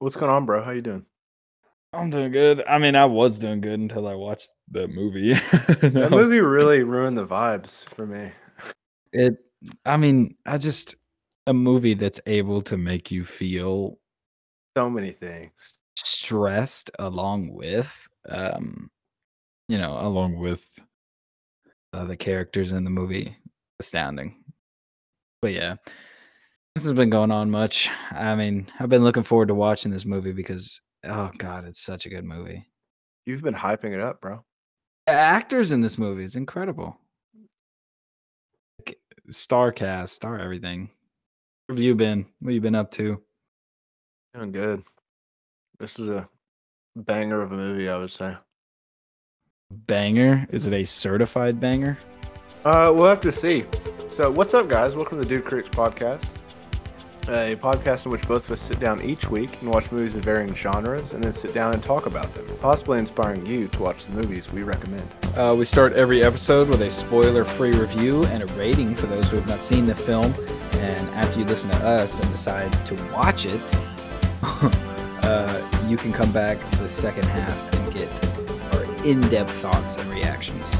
What's going on, bro? How you doing? I'm doing good. I mean, I was doing good until I watched the movie. That movie really ruined the vibes for me. It I mean, I just a movie that's able to make you feel So many things. stressed along with um you know, along with uh, the characters in the movie astounding. But yeah. This has been going on much. I mean, I've been looking forward to watching this movie because oh god, it's such a good movie. You've been hyping it up, bro. The actors in this movie is incredible. Star cast, star everything. Where have you been? What have you been up to? Doing good. This is a banger of a movie, I would say. Banger? Is it a certified banger? Uh, we'll have to see. So, what's up, guys? Welcome to the Dude Critics Podcast, a podcast in which both of us sit down each week and watch movies of varying genres, and then sit down and talk about them, possibly inspiring you to watch the movies we recommend. Uh, we start every episode with a spoiler-free review and a rating for those who have not seen the film. And after you listen to us and decide to watch it, uh, you can come back for the second half and get our in-depth thoughts and reactions.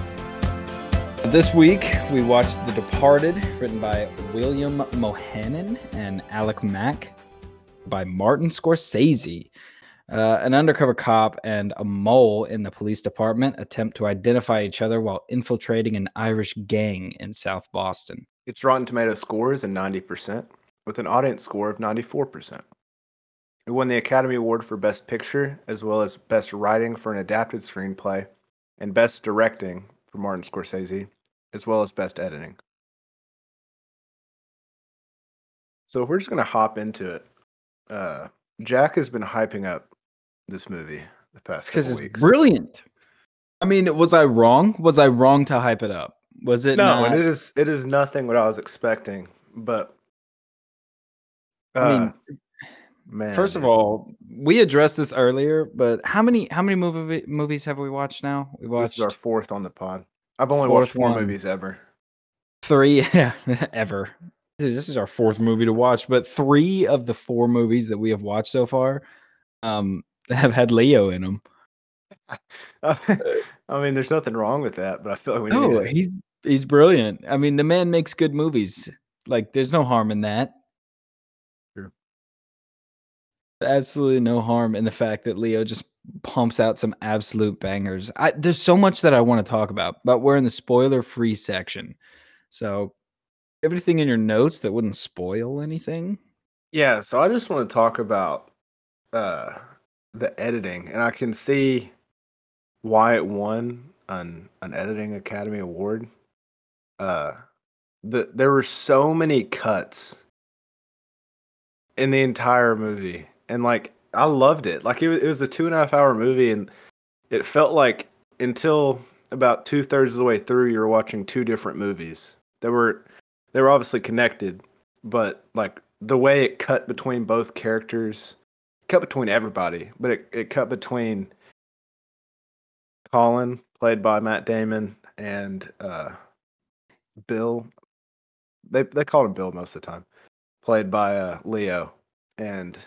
This week we watched The Departed, written by William Monahan and Alec Mack, by Martin Scorsese. Uh, an undercover cop and a mole in the police department attempt to identify each other while infiltrating an Irish gang in South Boston. Its Rotten Tomato scores is a 90%, with an audience score of 94%. It won the Academy Award for Best Picture, as well as Best Writing for an Adapted Screenplay, and Best Directing for Martin Scorsese, as well as Best Editing. So if we're just going to hop into it, uh, Jack has been hyping up this movie the past Because it's weeks. brilliant. I mean, was I wrong? Was I wrong to hype it up? Was it no, not? it is it is nothing what I was expecting, but I mean, uh, man, first of all, we addressed this earlier, but how many how many movie movies have we watched now? We This watched is our fourth on the pod. I've only watched four one. movies ever. three yeah, ever. This is, our fourth movie to watch, but three of the four movies that we have watched so far um, have had Leo in them. I mean, there's nothing wrong with that, but I feel like we need No, to- he's he's brilliant. I mean, the man makes good movies. Like, there's no harm in that. Absolutely no harm in the fact that Leo just pumps out some absolute bangers. I, there's so much that I want to talk about, but we're in the spoiler-free section, so everything in your notes that wouldn't spoil anything. Yeah, so I just want to talk about uh the editing, and I can see why it won an an editing academy award. Uh the there were so many cuts in the entire movie. And like I loved it. Like it was, it was a two and a half hour movie and it felt like until about two thirds of the way through you were watching two different movies. They were they were obviously connected, but like the way it cut between both characters, cut between everybody, but it, it cut between Colin, played by Matt Damon, and uh, Bill. They they called him Bill most of the time, played by uh, Leo, and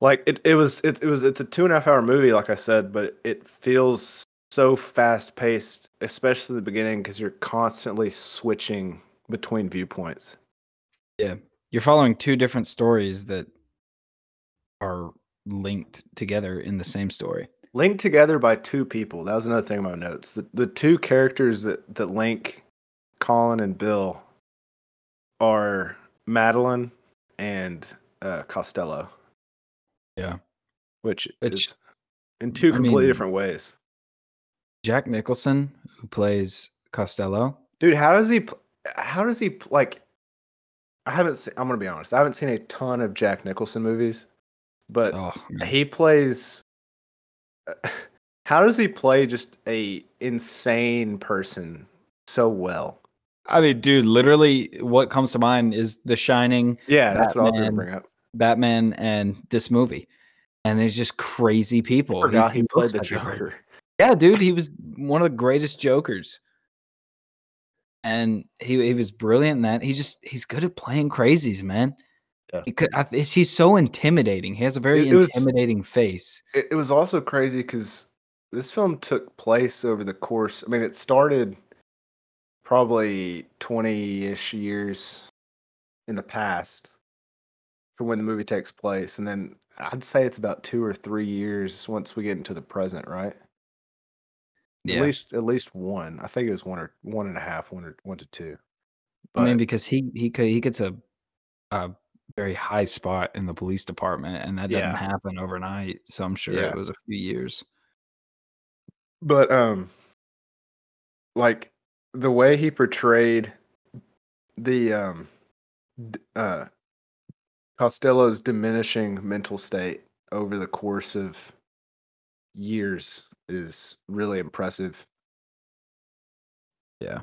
like it, it was it, it was it's a two and a half hour movie, like I said, but it feels so fast paced, especially the beginning, because you're constantly switching between viewpoints. Yeah. You're following two different stories that are linked together in the same story. linked together by two people. That was another thing in my notes. The the two characters that that link Colin and Bill are Madeline and uh, Costello, Yeah. which, is in two I completely mean- different ways. Jack Nicholson, who plays Costello, Dude, how does he? How does he like? I haven't. Seen, I'm gonna be honest. I haven't seen a ton of Jack Nicholson movies, but oh, he plays. How does he play just a insane person so well? I mean, dude, literally what comes to mind is The Shining, Yeah, that's what I was going to bring up. Batman, and this movie. And there's just crazy people. I forgot He's- he played the great- Yeah, dude, he was one of the greatest Jokers. And he he was brilliant in that. He just he's good at playing crazies, man. Yeah. He could- I he's so intimidating. He has a very It- it was- intimidating face. It, it was also crazy because this film took place over the course. I mean, it started probably twenty-ish years in the past from when the movie takes place, and then I'd say it's about two or three years once we get into the present, right? Yeah. At least at least one. I think it was one or one and a half, one or one to two. I mean, because he he could he gets a a very high spot in the police department, and that doesn't Yeah. happen overnight. So I'm sure Yeah. it was a few years. But um like the way he portrayed the um uh Costello's diminishing mental state over the course of years is really impressive. Yeah.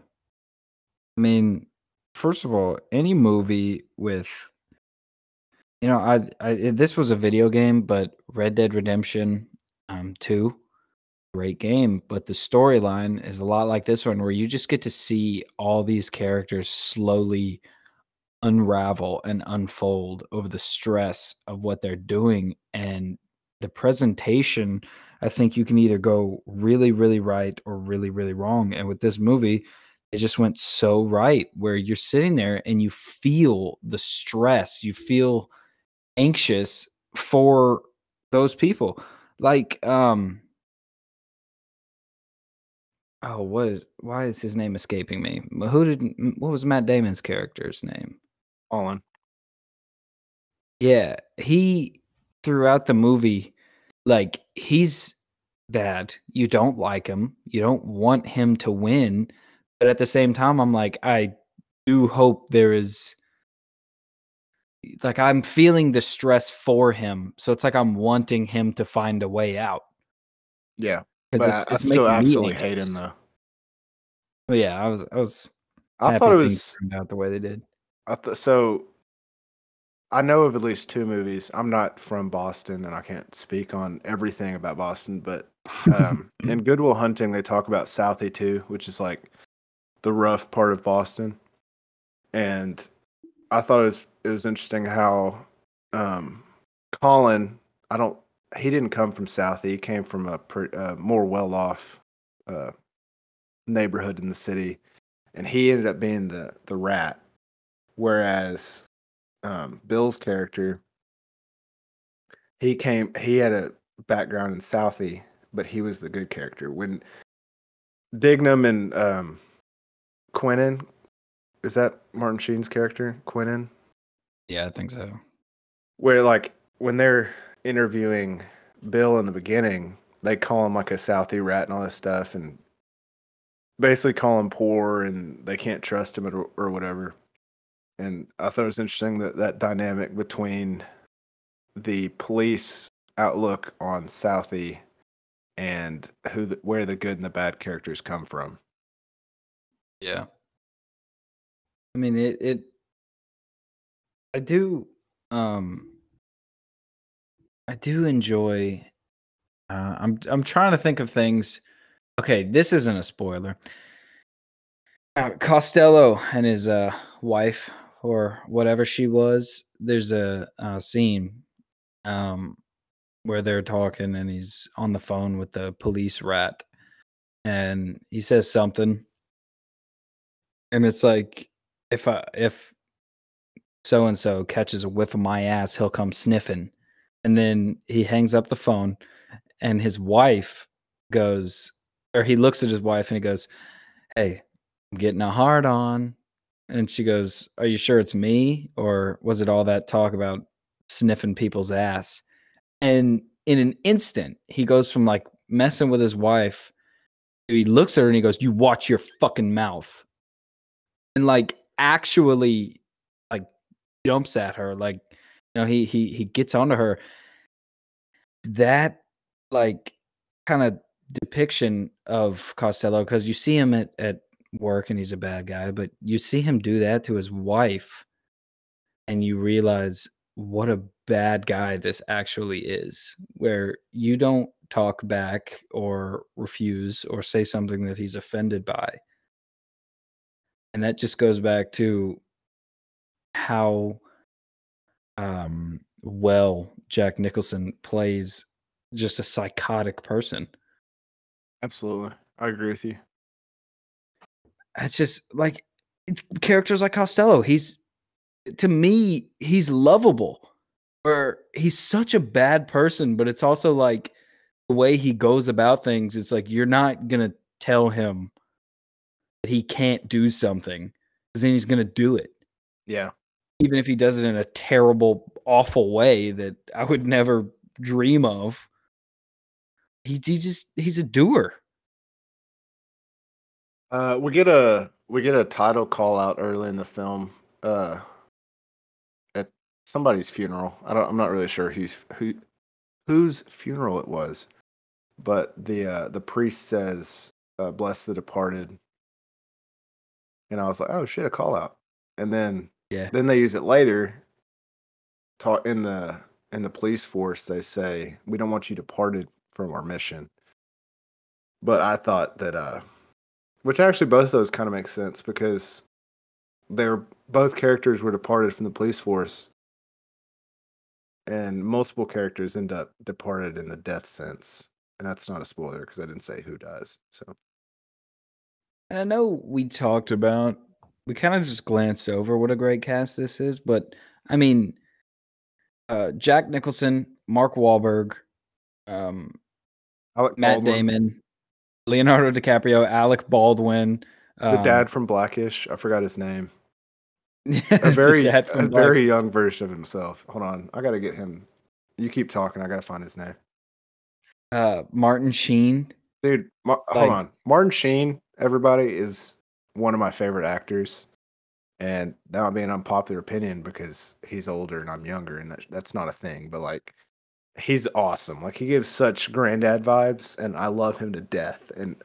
I mean, first of all, any movie with you know, I, I this was a video game, but Red Dead Redemption um 2 great game, but the storyline is a lot like this one where you just get to see all these characters slowly unravel and unfold over the stress of what they're doing and the presentation I think you can either go really really right or really really wrong and with this movie it just went so right where you're sitting there and you feel the stress you feel anxious for those people. Like um oh what is why is his name escaping me? Who did what was matt damon's character's name On. yeah, he throughout the movie, like he's bad. You don't like him. You don't want him to win. But at the same time, I'm like, I do hope there is like I'm feeling the stress for him. So it's like I'm wanting him to find a way out. Yeah. But it's- I, I still absolutely hate him though. But yeah, I was I was I thought it was out the way they did. I th- so I know of at least two movies. I'm not from Boston and I can't speak on everything about Boston, but um, in Good Will Hunting, they talk about Southie too, which is like the rough part of Boston. And I thought it was it was interesting how um, Colin, I don't, he didn't come from Southie. He came from a pre, uh, more well off uh, neighborhood in the city, and he ended up being the the rat, whereas um, Bill's character, he came, he had a background in Southie, but he was the good character. When Dignam and um, Queenan, is that Martin Sheen's character, Queenan? Yeah, I think so. Where like when they're interviewing Bill in the beginning, they call him like a Southie rat and all this stuff, and basically call him poor, and they can't trust him or, or whatever. And I thought it was interesting that that dynamic between the police outlook on Southie and who the, where the good and the bad characters come from. Yeah. I mean it it I do um I do enjoy uh I'm I'm trying to think of things. Okay, this isn't a spoiler. Uh, Costello and his uh wife or whatever she was, there's a, uh scene um where they're talking and he's on the phone with the police rat and he says something and it's like if I if so and so catches a whiff of my ass, he'll come sniffing. And then he hangs up the phone and his wife goes or he looks at his wife and he goes, Hey, I'm getting a hard on. And she goes, Are you sure it's me? Or was it all that talk about sniffing people's ass? And in an instant, he goes from like messing with his wife. He looks at her and he goes, You watch your fucking mouth and like actually like jumps at her like you know he he he gets onto her that like kind of depiction of Costello because you see him at at work and he's a bad guy but you see him do that to his wife and you realize what a bad guy this actually is where you don't talk back or refuse or say something that he's offended by and that just goes back to how um, well Jack Nicholson plays just a psychotic person. Absolutely. I agree with you. It's just like it's characters like Costello. He's to me, he's lovable. Or he's such a bad person, but it's also like the way he goes about things. It's like you're not gonna tell him that he can't do something because then he's gonna do it. Yeah. Even if he does it in a terrible, awful way that I would never dream of. He, he just he's a doer. Uh, we get a we get a title call out early in the film. Uh, at somebody's funeral. I don't. I'm not really sure who's who whose funeral it was, but the uh, the priest says, uh, "Bless the departed," and I was like, "Oh shit, a call out." And then Yeah. then they use it later. Talk in the in the police force. They say, "We don't want you departed from our mission." But I thought that uh which actually both of those kind of make sense because they're both characters were departed from the police force. And multiple characters end up departed in the death sense. And that's not a spoiler because i didn't say who dies so. And I know we talked about, we kind of just glanced over what a great cast this is, but I mean, uh, Jack Nicholson, Mark Wahlberg, um, Alec Matt Baldwin, Damon, Leonardo DiCaprio, Alec Baldwin, the um, dad from blackish i forgot his name a very a Black- very young version of himself hold on i gotta get him you keep talking i gotta find his name uh, Martin Sheen. Dude, Mar- Like- hold on. Martin Sheen, everybody is one of my favorite actors, and that might be an unpopular opinion because he's older and I'm younger, and that, that's not a thing. But like, he's awesome. Like he gives such granddad vibes, and I love him to death. And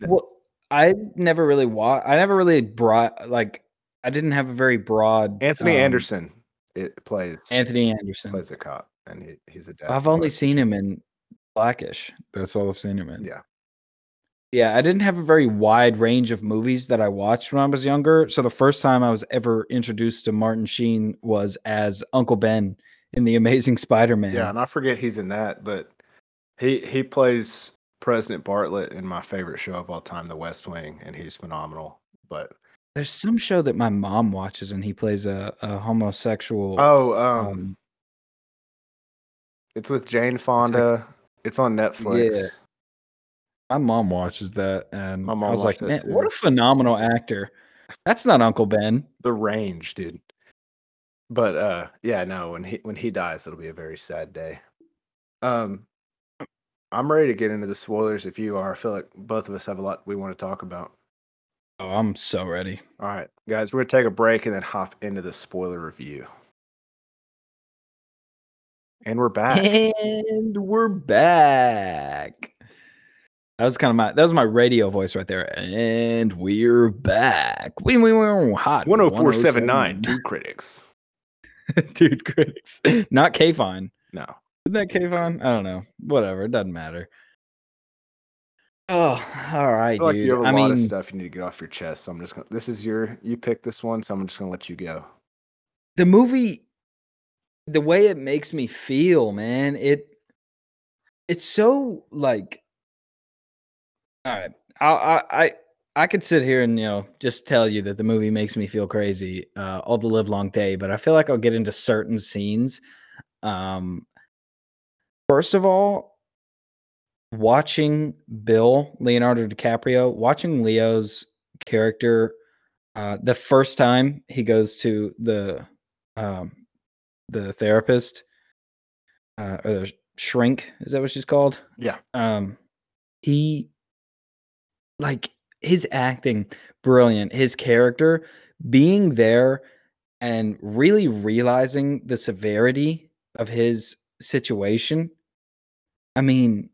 Well, I never really wa I never really brought like I didn't have a very broad Anthony um, Anderson, it plays Anthony Anderson. plays a cop, and he, he's a dad. I've only seen him in Blackish. That's all I've seen him in. Yeah. Yeah, I didn't have a very wide range of movies that I watched when I was younger. So the first time I was ever introduced to Martin Sheen was as Uncle Ben in The Amazing Spider-Man. Yeah, and I forget he's in that, but he he plays President Bartlet in my favorite show of all time, The West Wing, and he's phenomenal. But There's some show that my mom watches and he plays a, a homosexual oh, um, um, it's with Jane Fonda. It's, on Netflix. Yeah. my mom watches that and My I was like, man, what a phenomenal actor. That's not Uncle Ben. The Range, dude. But uh, yeah, no. When he when he dies, it'll be a very sad day. Um, I'm ready to get into the spoilers. If you are, I feel like both of us have a lot we want to talk about. Oh, I'm so ready. All right, guys, we're gonna take a break and then hop into the spoiler review. And we're back. And we're back. That was kind of my that was my radio voice right there. And we're back. We we were hot. 10479, two critics. Dude, critics. Not K Fine. No. Isn't that K Fine? I don't know. Whatever. It doesn't matter. Oh, all I right, feel like dude. you have a I lot of stuff you need to get off your chest. So I'm just gonna this is your you picked this one, so I'm just gonna let you go. the movie the way it makes me feel man it it's so like all right I, I i i could sit here and you know just tell you that the movie makes me feel crazy uh all the live long day but i feel like i'll get into certain scenes um first of all watching bill leonardo dicaprio watching leo's character uh the first time he goes to the um the therapist uh or the shrink is that what she's called Yeah. um he like his acting brilliant his character being there and really realizing the severity of his situation i mean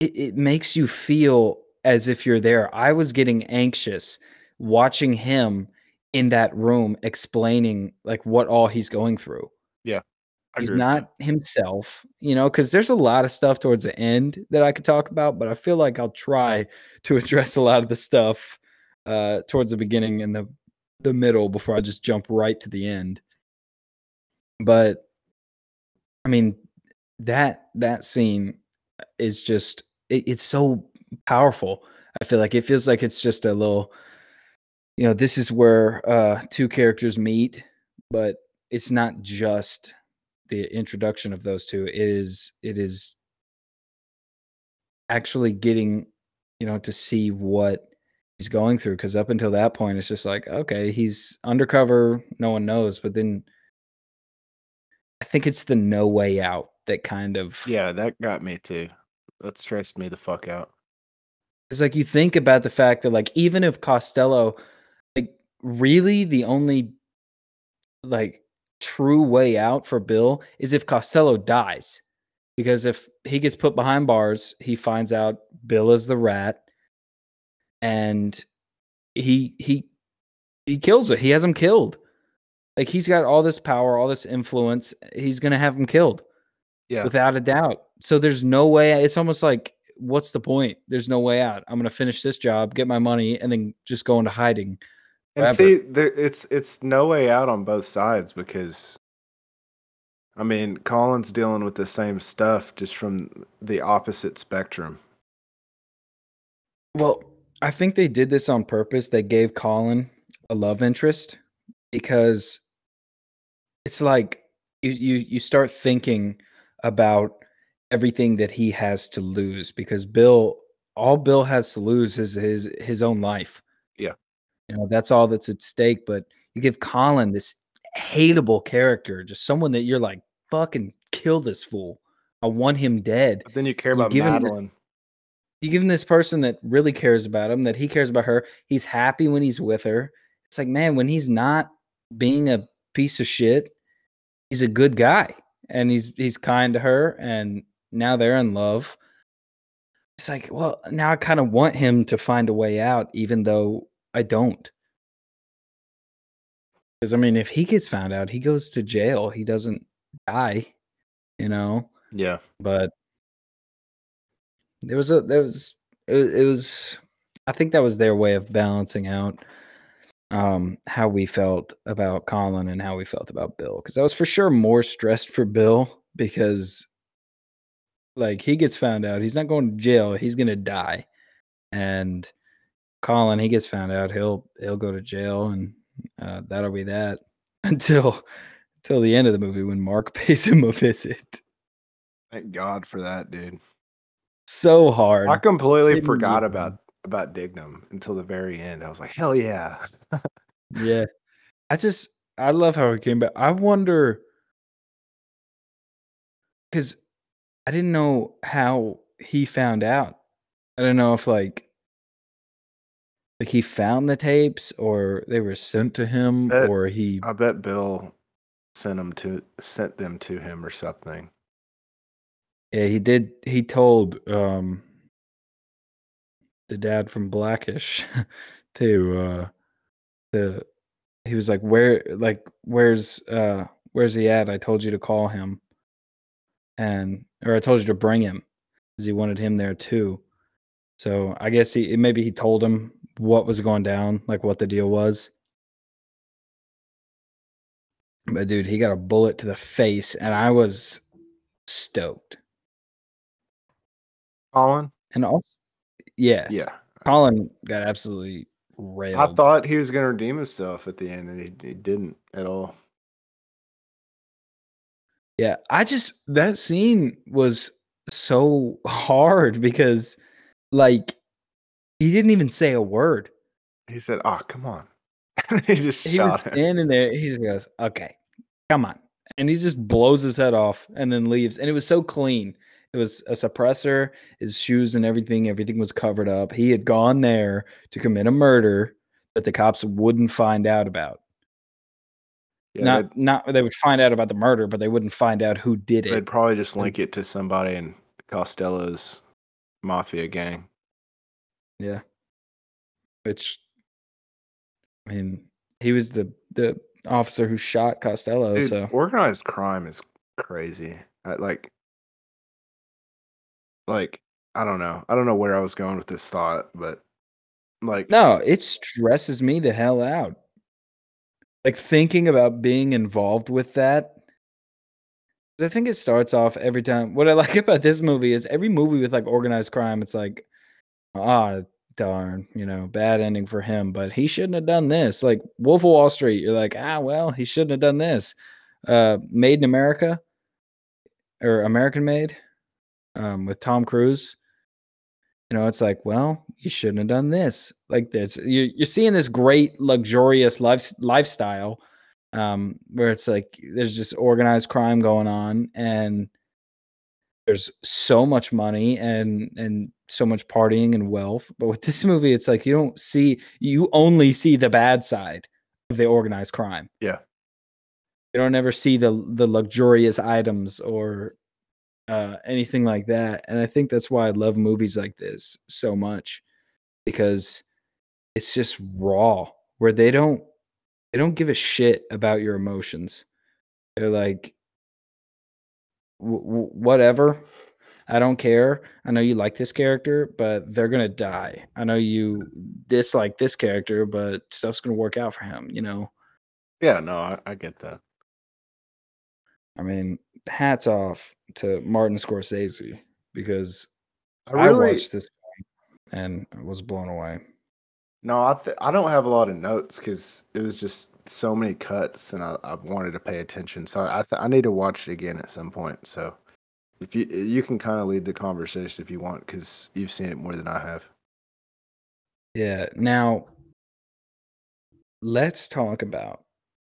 it, it makes you feel as if you're there. I was getting anxious watching him in that room explaining like what all he's going through. I he's agree with you. not himself, you know, because there's a lot of stuff towards the end that I could talk about, but I feel like I'll try to address a lot of the stuff uh towards the beginning and the the middle before I just jump right to the end. But I mean, that that scene is just it, it's so powerful. I feel like it feels like it's just a little you know, this is where uh two characters meet, but it's not just the introduction of those two. is it is actually getting, you know, to see what he's going through because up until that point it's just like, okay, he's undercover, no one knows, but then I think it's the no way out that kind of Yeah, that got me too. That stressed me the fuck out. It's like you think about the fact that like even if Costello like really the only like true way out for Bill is if Costello dies. Because if he gets put behind bars, he finds out Bill is the rat and he he he kills it. He has him killed. Like he's got all this power, all this influence. He's gonna have him killed. Yeah. Without a doubt. So there's no way it's almost like what's the point? There's no way out. I'm gonna finish this job, get my money, and then just go into hiding. And forever. see, there, it's it's no way out on both sides because, I mean, Colin's dealing with the same stuff just from the opposite spectrum. Well, I think they did this on purpose. They gave Colin a love interest because it's like you you, you start thinking about everything that he has to lose because Bill all Bill has to lose is his his own life. You know, that's all that's at stake. But you give Colin this hateable character, just someone that you're like, fucking kill this fool. I want him dead. But then you care You about him this- Madeline. You give him this person that really cares about him, that he cares about her. He's happy when he's with her. It's like, man, when he's not being a piece of shit, he's a good guy and he's he's kind to her and now they're in love. It's like, well, now I kind of want him to find a way out, even though I don't. Because I mean, if he gets found out, he goes to jail. He doesn't die, you know. Yeah. But there was a there was it, it was I think that was their way of balancing out um how we felt about Colin and how we felt about Bill because I was for sure more stressed for Bill because like he gets found out he's not going to jail he's going to die and Colin he gets found out he'll he'll go to jail and uh, that'll be that until until the end of the movie when Mark pays him a visit Thank God for that, dude. so hard I completely Didn't forgot need about about Dignam until the very end. I was like, hell yeah. Yeah. I just I love how it came back. I wonder because I didn't know how he found out. I don't know if like like he found the tapes or they were sent to him Bet- or he I bet Bill sent them to sent them to him or something. yeah, he did he told um the dad from Blackish to uh to he was like where like where's uh where's he at? I told you to call him. And or I told you to bring him because he wanted him there too. So I guess he maybe he told him what was going down, like what the deal was. But dude, he got a bullet to the face, and I was stoked. Colin? And also, yeah, Yeah. Colin got absolutely railed. I thought he was gonna redeem himself at the end, and he, he didn't at all. Yeah, I just that scene was so hard because like he didn't even say a word. He said, "Oh, come on." And he just He was him. standing there, he just goes, Okay, come on. And he just blows his head off and then leaves. And it was so clean. It was a suppressor, his shoes and everything, everything was covered up. He had gone there to commit a murder that the cops wouldn't find out about. Yeah, not not they would find out about the murder, but they wouldn't find out who did it. they'd probably just link it to somebody in Costello's mafia gang. Yeah. Which I mean, he was the the officer who shot Costello, Dude, so organized crime is crazy. I, like, like I don't know. I don't know where I was going with this thought, but like, no, it stresses me the hell out. Like thinking about being involved with that I think it starts off every time. What I like about this movie is every movie with like organized crime, it's like, ah, darn, you know, bad ending for him, but he shouldn't have done this. Like Wolf of Wall Street, you're like, ah, well, he shouldn't have done this. Uh, Made in America or American Made um, with Tom Cruise. You know, it's like, well, you shouldn't have done this. Like this, you're, you're seeing this great luxurious life, lifestyle um, where it's like there's just organized crime going on and there's so much money and and so much partying and wealth but with this movie it's like you don't see you only see the bad side of the organized crime Yeah. you don't ever see the the luxurious items or uh, anything like that and i think that's why i love movies like this so much because it's just raw where they don't they don't give a shit about your emotions they're like "W- w- whatever i don't care i know you like this character but they're gonna die i know you dislike this character but stuff's gonna work out for him you know Yeah, no, I, I get that. I mean, hats off to Martin Scorsese because I I, watched this and was blown away. No, I th- I don't have a lot of notes because it was just so many cuts, and I, I wanted to pay attention. So I th- I need to watch it again at some point. So if you you can kind of lead the conversation if you want, because you've seen it more than I have. Yeah. Now, let's talk about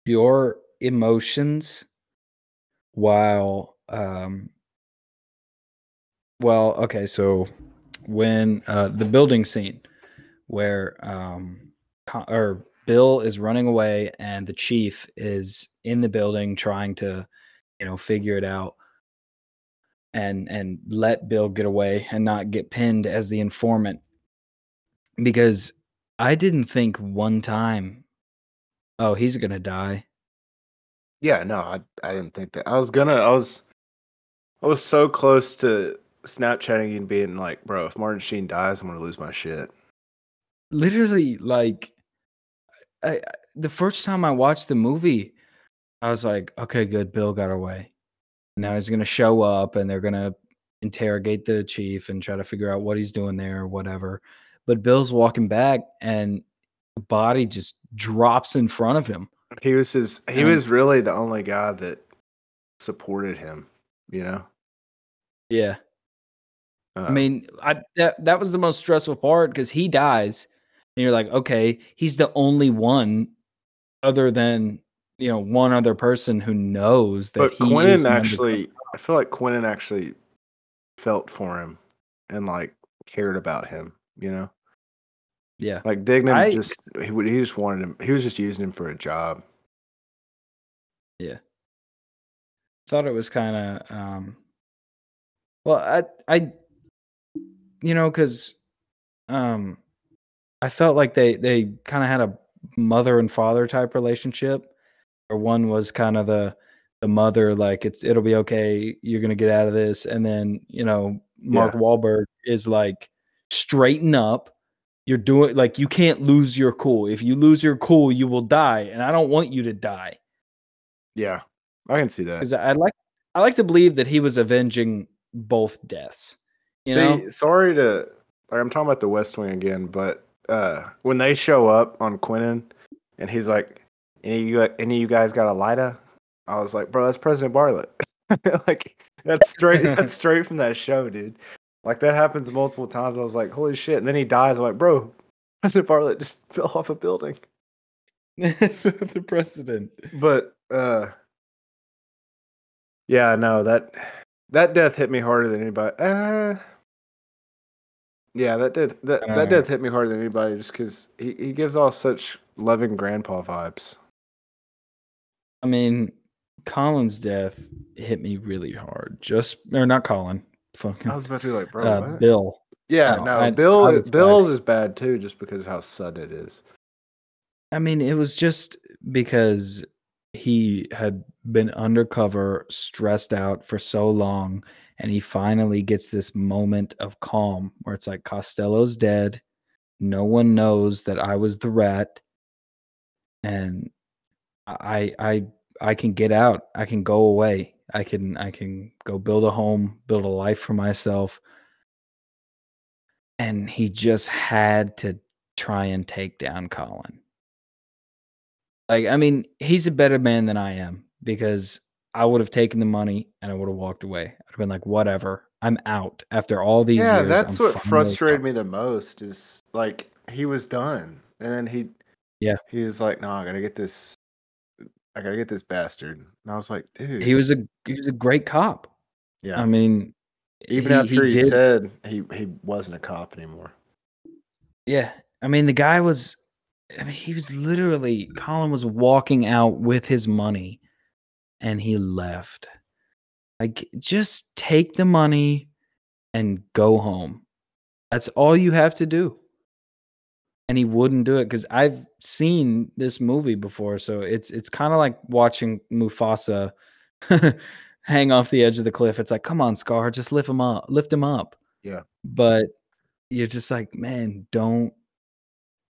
your emotions while um well, okay, so when uh the building scene where um co- or Bill is running away and the chief is in the building trying to you know figure it out and and let Bill get away and not get pinned as the informant because I didn't think one time oh he's going to die Yeah, no, I I didn't think that. I was gonna. I was I was so close to Snapchatting and being like, bro, if Martin Sheen dies, I'm gonna lose my shit. Literally like I, I- the first time I watched the movie, I was like, okay, good, Bill got away. Now he's gonna show up and they're gonna interrogate the chief and try to figure out what he's doing there or whatever. But Bill's walking back and the body just drops in front of him. He was his. He Um, was really the only guy that supported him. You know. Yeah. I Um, mean, I that that was the most stressful part because he dies, and you're like, okay, he's the only one other than you know one other person who knows that but he is Quentin an undercover- actually, I feel like Quentin actually felt for him and like cared about him. You know, yeah, like Dignam I- just he would he just wanted him. He was just using him for a job. Yeah. Thought it was kind of um, well, I I you know because um, I felt like they they kind of had a mother and father type relationship, or one was kind of the the mother like it's it'll be okay you're gonna get out of this and then you know mark Yeah. Wahlberg is like straighten up you're doing like you can't lose your cool if you lose your cool you will die and i don't want you to die Yeah, I can see that. because i like i like to believe that he was avenging both deaths you know They- sorry to like I'm talking about the West Wing again, but uh when they show up on Quentin and he's like, any of you any of you guys got a lighter? I was like, bro, that's President Bartlet. like that's straight that's straight from that show, dude. Like that happens multiple times. I was like, holy shit. And then he dies. I'm like, bro, President Bartlet just fell off a building. the president But uh yeah, no, that that death hit me harder than anybody. Uh yeah, that did that Uh. that death hit me harder than anybody just because he, he gives off such loving grandpa vibes. i mean colin's death hit me really hard just or not colin fucking I was about to be like, bro, uh, what? bill yeah, no, no, I- Bill I Bill's is bad too, just because of how sudden it is. I mean, it was just because he had been undercover, stressed out for so long, and he finally gets this moment of calm where it's like Costello's dead. No one knows that I was the rat, and I I I can get out. I can go away. I can I can go build a home, build a life for myself. And he just had to try and take down Colin. Like, I mean, he's a better man than I am because I would have taken the money and I would have walked away. I'd have been like, whatever, I'm out. After all these years. yeah, years, that's I'm what frustrated out. me the most is like he was done, and then he, Yeah. he was like, "No, I gotta get this, I gotta get this bastard." And I was like, "Dude, He was a he was a great cop. yeah." I mean, Even he- after he, did said he he wasn't a cop anymore. Yeah. I mean, the guy was, I mean, he was literally, Colin was walking out with his money and he left. Like, just take the money and go home. That's all you have to do. And he wouldn't do it because I've seen this movie before. So it's it's kind of like watching Mufasa hang off the edge of the cliff. It's like, come on, Scar, just lift him up, lift him up. Yeah. But you're just like, man, don't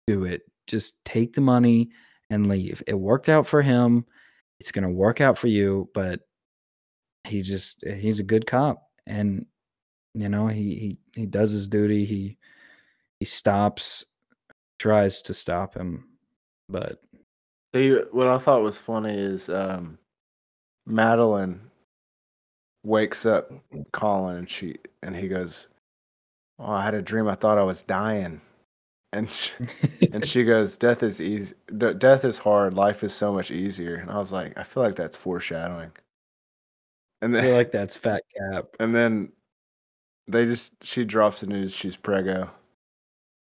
do it. Just take the money and leave. It worked out for him. It's gonna work out for you, but he just he's a good cop. And you know, he he he does his duty. He he stops, tries to stop him, but See, what I thought was funny is um, Madeline wakes up Colin, and she and he goes, "Oh, I had a dream. I thought I was dying," and she, and she goes, "Death is easy. D- death is hard. Life is so much easier." And I was like, I feel like that's foreshadowing. And I feel like that's fat cap. and then they just she drops the news she's prego,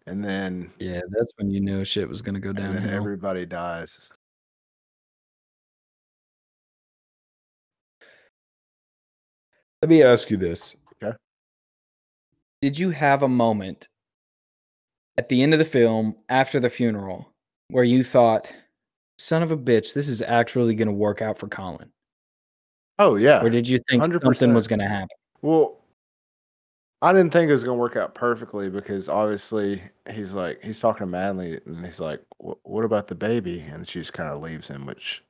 and then Yeah, that's when you know shit was gonna go down. and then everybody dies. Let me ask you this. Okay. Did you have a moment at the end of the film after the funeral where you thought, son of a bitch, this is actually going to work out for Colin? Oh yeah. Or did you think something was going to happen? Well, I didn't think it was gonna work out perfectly because obviously he's like he's talking to Manly and he's like, "What about the baby?" And she just kind of leaves him, which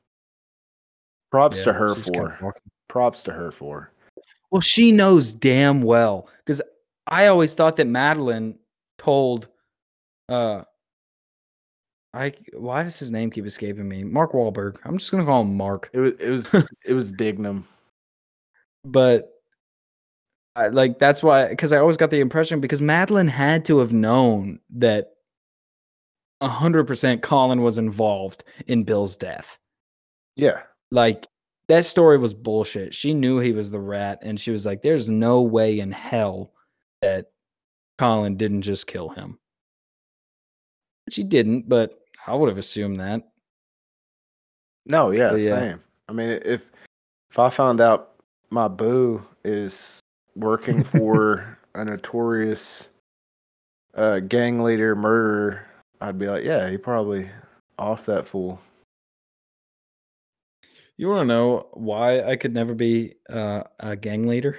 props to her for. Props to her for. Well, she knows damn well because I always thought that Madeline told, uh, I why does his name keep escaping me? Mark Wahlberg. I'm just gonna call him Mark. It was it was it was Dignam. but I, like that's why because I always got the impression because Madeline had to have known that hundred percent Colin was involved in Bill's death. Yeah, Like that story was bullshit. She knew he was the rat, and she was like, "There's no way in hell that Colin didn't just kill him." She didn't, but I would have assumed that. no, yeah, But yeah. same. I mean, if if I found out my boo is working for a notorious uh, gang leader murderer, I'd be like, yeah, he probably off that fool. You want to know why I could never be uh, a gang leader?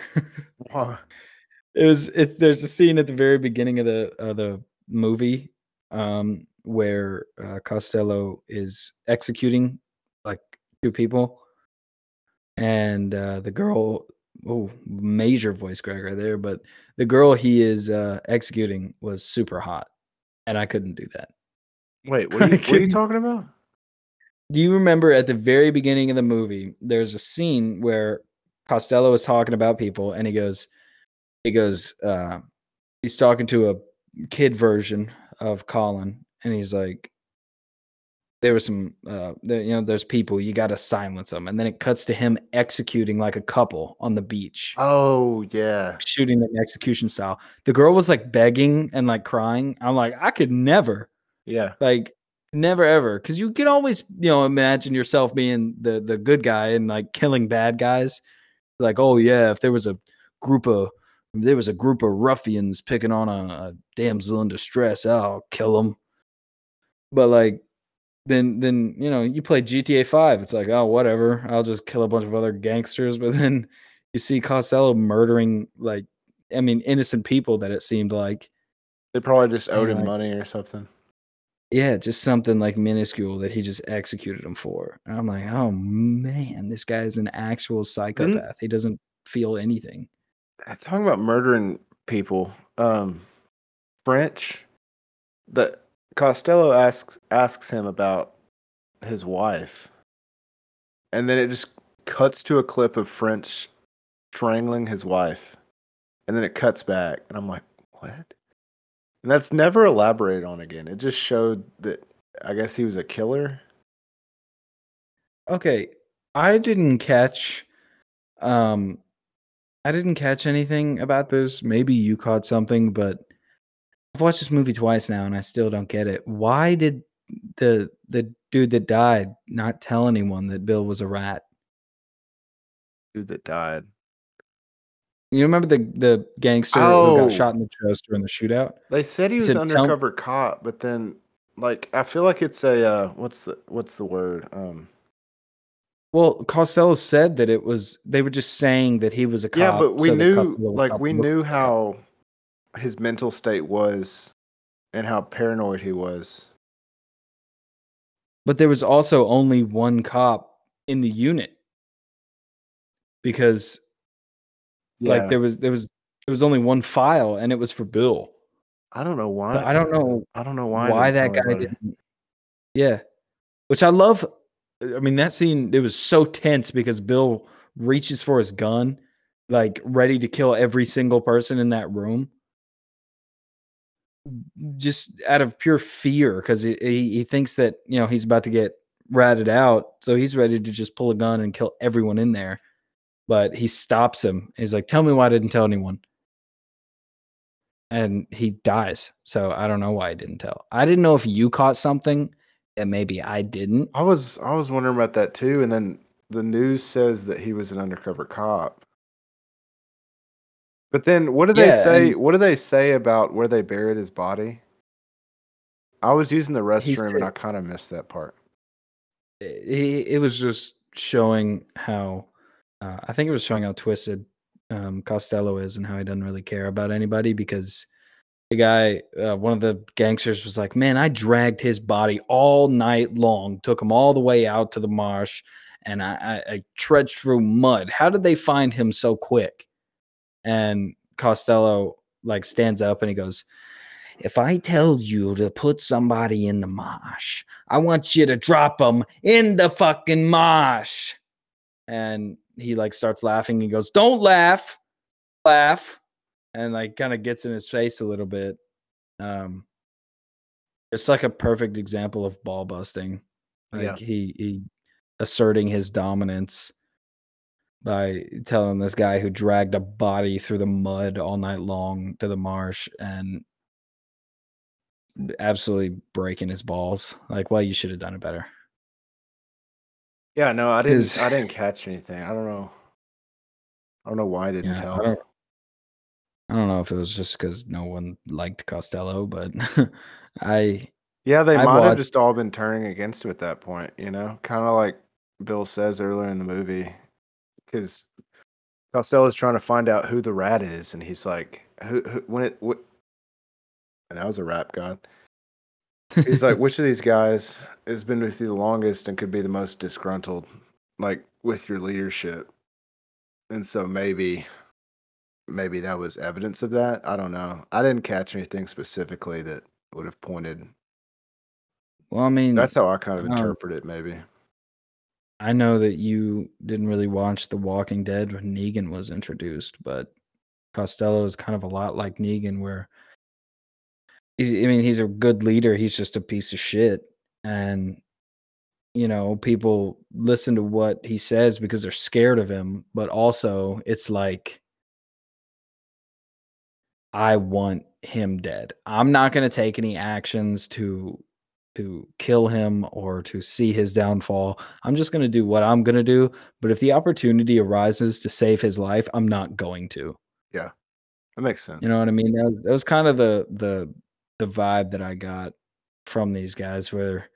Why? it was it's there's a scene at the very beginning of the of the movie um where uh, Costello is executing like two people and uh the girl oh major voice crack right there but the girl he is uh executing was super hot and I couldn't do that. Wait, what are you, what are you talking about? Do you remember at the very beginning of the movie, there's a scene where Costello is talking about people and he goes, he goes, uh, he's talking to a kid version of Colin and he's like, there was some, uh, there, you know, there's people, you got to silence them. And then it cuts to him executing like a couple on the beach, Oh yeah, shooting them execution style. The girl was like begging and like crying. I'm like, I could never yeah, like never ever because you can always you know imagine yourself being the the good guy and like killing bad guys like oh yeah if there was a group of there was a group of ruffians picking on a, a damsel in distress i'll kill them but like then then you know you play gta 5 it's like oh whatever i'll just kill a bunch of other gangsters but then you see costello murdering like i mean innocent people that it seemed like they probably just owed Yeah, him like- money or something. Yeah, just something like minuscule that he just executed him for. And I'm like, oh man, this guy is an actual psychopath. he doesn't feel anything. Talking about murdering people, um, French, the Costello asks asks him about his wife, and then it just cuts to a clip of French strangling his wife, and then it cuts back, and I'm like, what? And that's never elaborated on again. It just showed that I guess he was a killer. Okay, I didn't catch um I didn't catch anything about this. Maybe you caught something, but I've watched this movie twice now and I still don't get it. Why did the the dude that died not tell anyone that Bill was a rat? Dude that died. You remember the the gangster who Oh. got shot in the chest during the shootout? They said he was said, an "Tell- undercover cop, but then like I feel like it's a uh, what's the what's the word? Um, Well, Costello said that it was they were just saying that he was a cop. yeah, but we so knew like we knew like a cop. how his mental state was and how paranoid he was. But there was also only one cop in the unit because like there was there was there was only one file and it was for Bill. I don't know why. But I don't know I don't know why. why, that guy didn't. Yeah, which I love. I mean, that scene it was so tense because Bill reaches for his gun, like ready to kill every single person in that room, just out of pure fear because he, he thinks that you know he's about to get ratted out, so he's ready to just pull a gun and kill everyone in there. But he stops him. He's like, "Tell me why I didn't tell anyone." and he dies. So I don't know why I didn't tell. I didn't know if you caught something that maybe I didn't. I was I was wondering about that too, and then the news says that he was an undercover cop. But then, what do they Yeah, say? and- What do they say about where they buried his body? I was using the He restroom and I kind of missed that part. It, it was just showing how uh, I think it was showing how twisted um, Costello is and how he doesn't really care about anybody because the guy, uh, one of the gangsters, was like, "Man, I dragged his body all night long, took him all the way out to the marsh, and I, I, I trudged through mud. How did they find him so quick?" And Costello like stands up and he goes, if I tell you to put somebody in the marsh, I want you to drop them in the fucking marsh. And he like starts laughing. He goes, Don't laugh, laugh. And like kind of gets in his face a little bit. Um, it's like a perfect example of ball busting. Like Yeah. he, he asserting his dominance by telling this guy who dragged a body through the mud all night long to the marsh and absolutely breaking his balls. Like, well, you should have done it better. Yeah, no, I didn't. I didn't catch anything. I don't know. I don't know why I didn't Yeah, tell. I don't, know if it was just because no one liked Costello, but I Yeah, they I might have just all been turning against him at that point. You know, kind of like Bill says earlier in the movie, because Costello's trying to find out who the rat is, and he's like, "Who? who when it? What?" And that was a rap god. He's like, "Which of these guys has been with you the longest and could be the most disgruntled, like with your leadership?" And so maybe, maybe that was evidence of that. I don't know. I didn't catch anything specifically that would have pointed well, I mean, that's how I kind of Um, interpret it, maybe. I know that you didn't really watch The Walking Dead when Negan was introduced, but Costello is kind of a lot like Negan, where he's, I mean, he's a good leader. He's just a piece of shit. And, you know, people listen to what he says because they're scared of him, but also it's like, I want him dead. I'm not going to take any actions to to kill him or to see his downfall. I'm just going to do what I'm going to do, but if the opportunity arises to save his life, I'm not going to. Yeah. That makes sense. You know what I mean? That was, that was kind of the the the vibe that I got from these guys where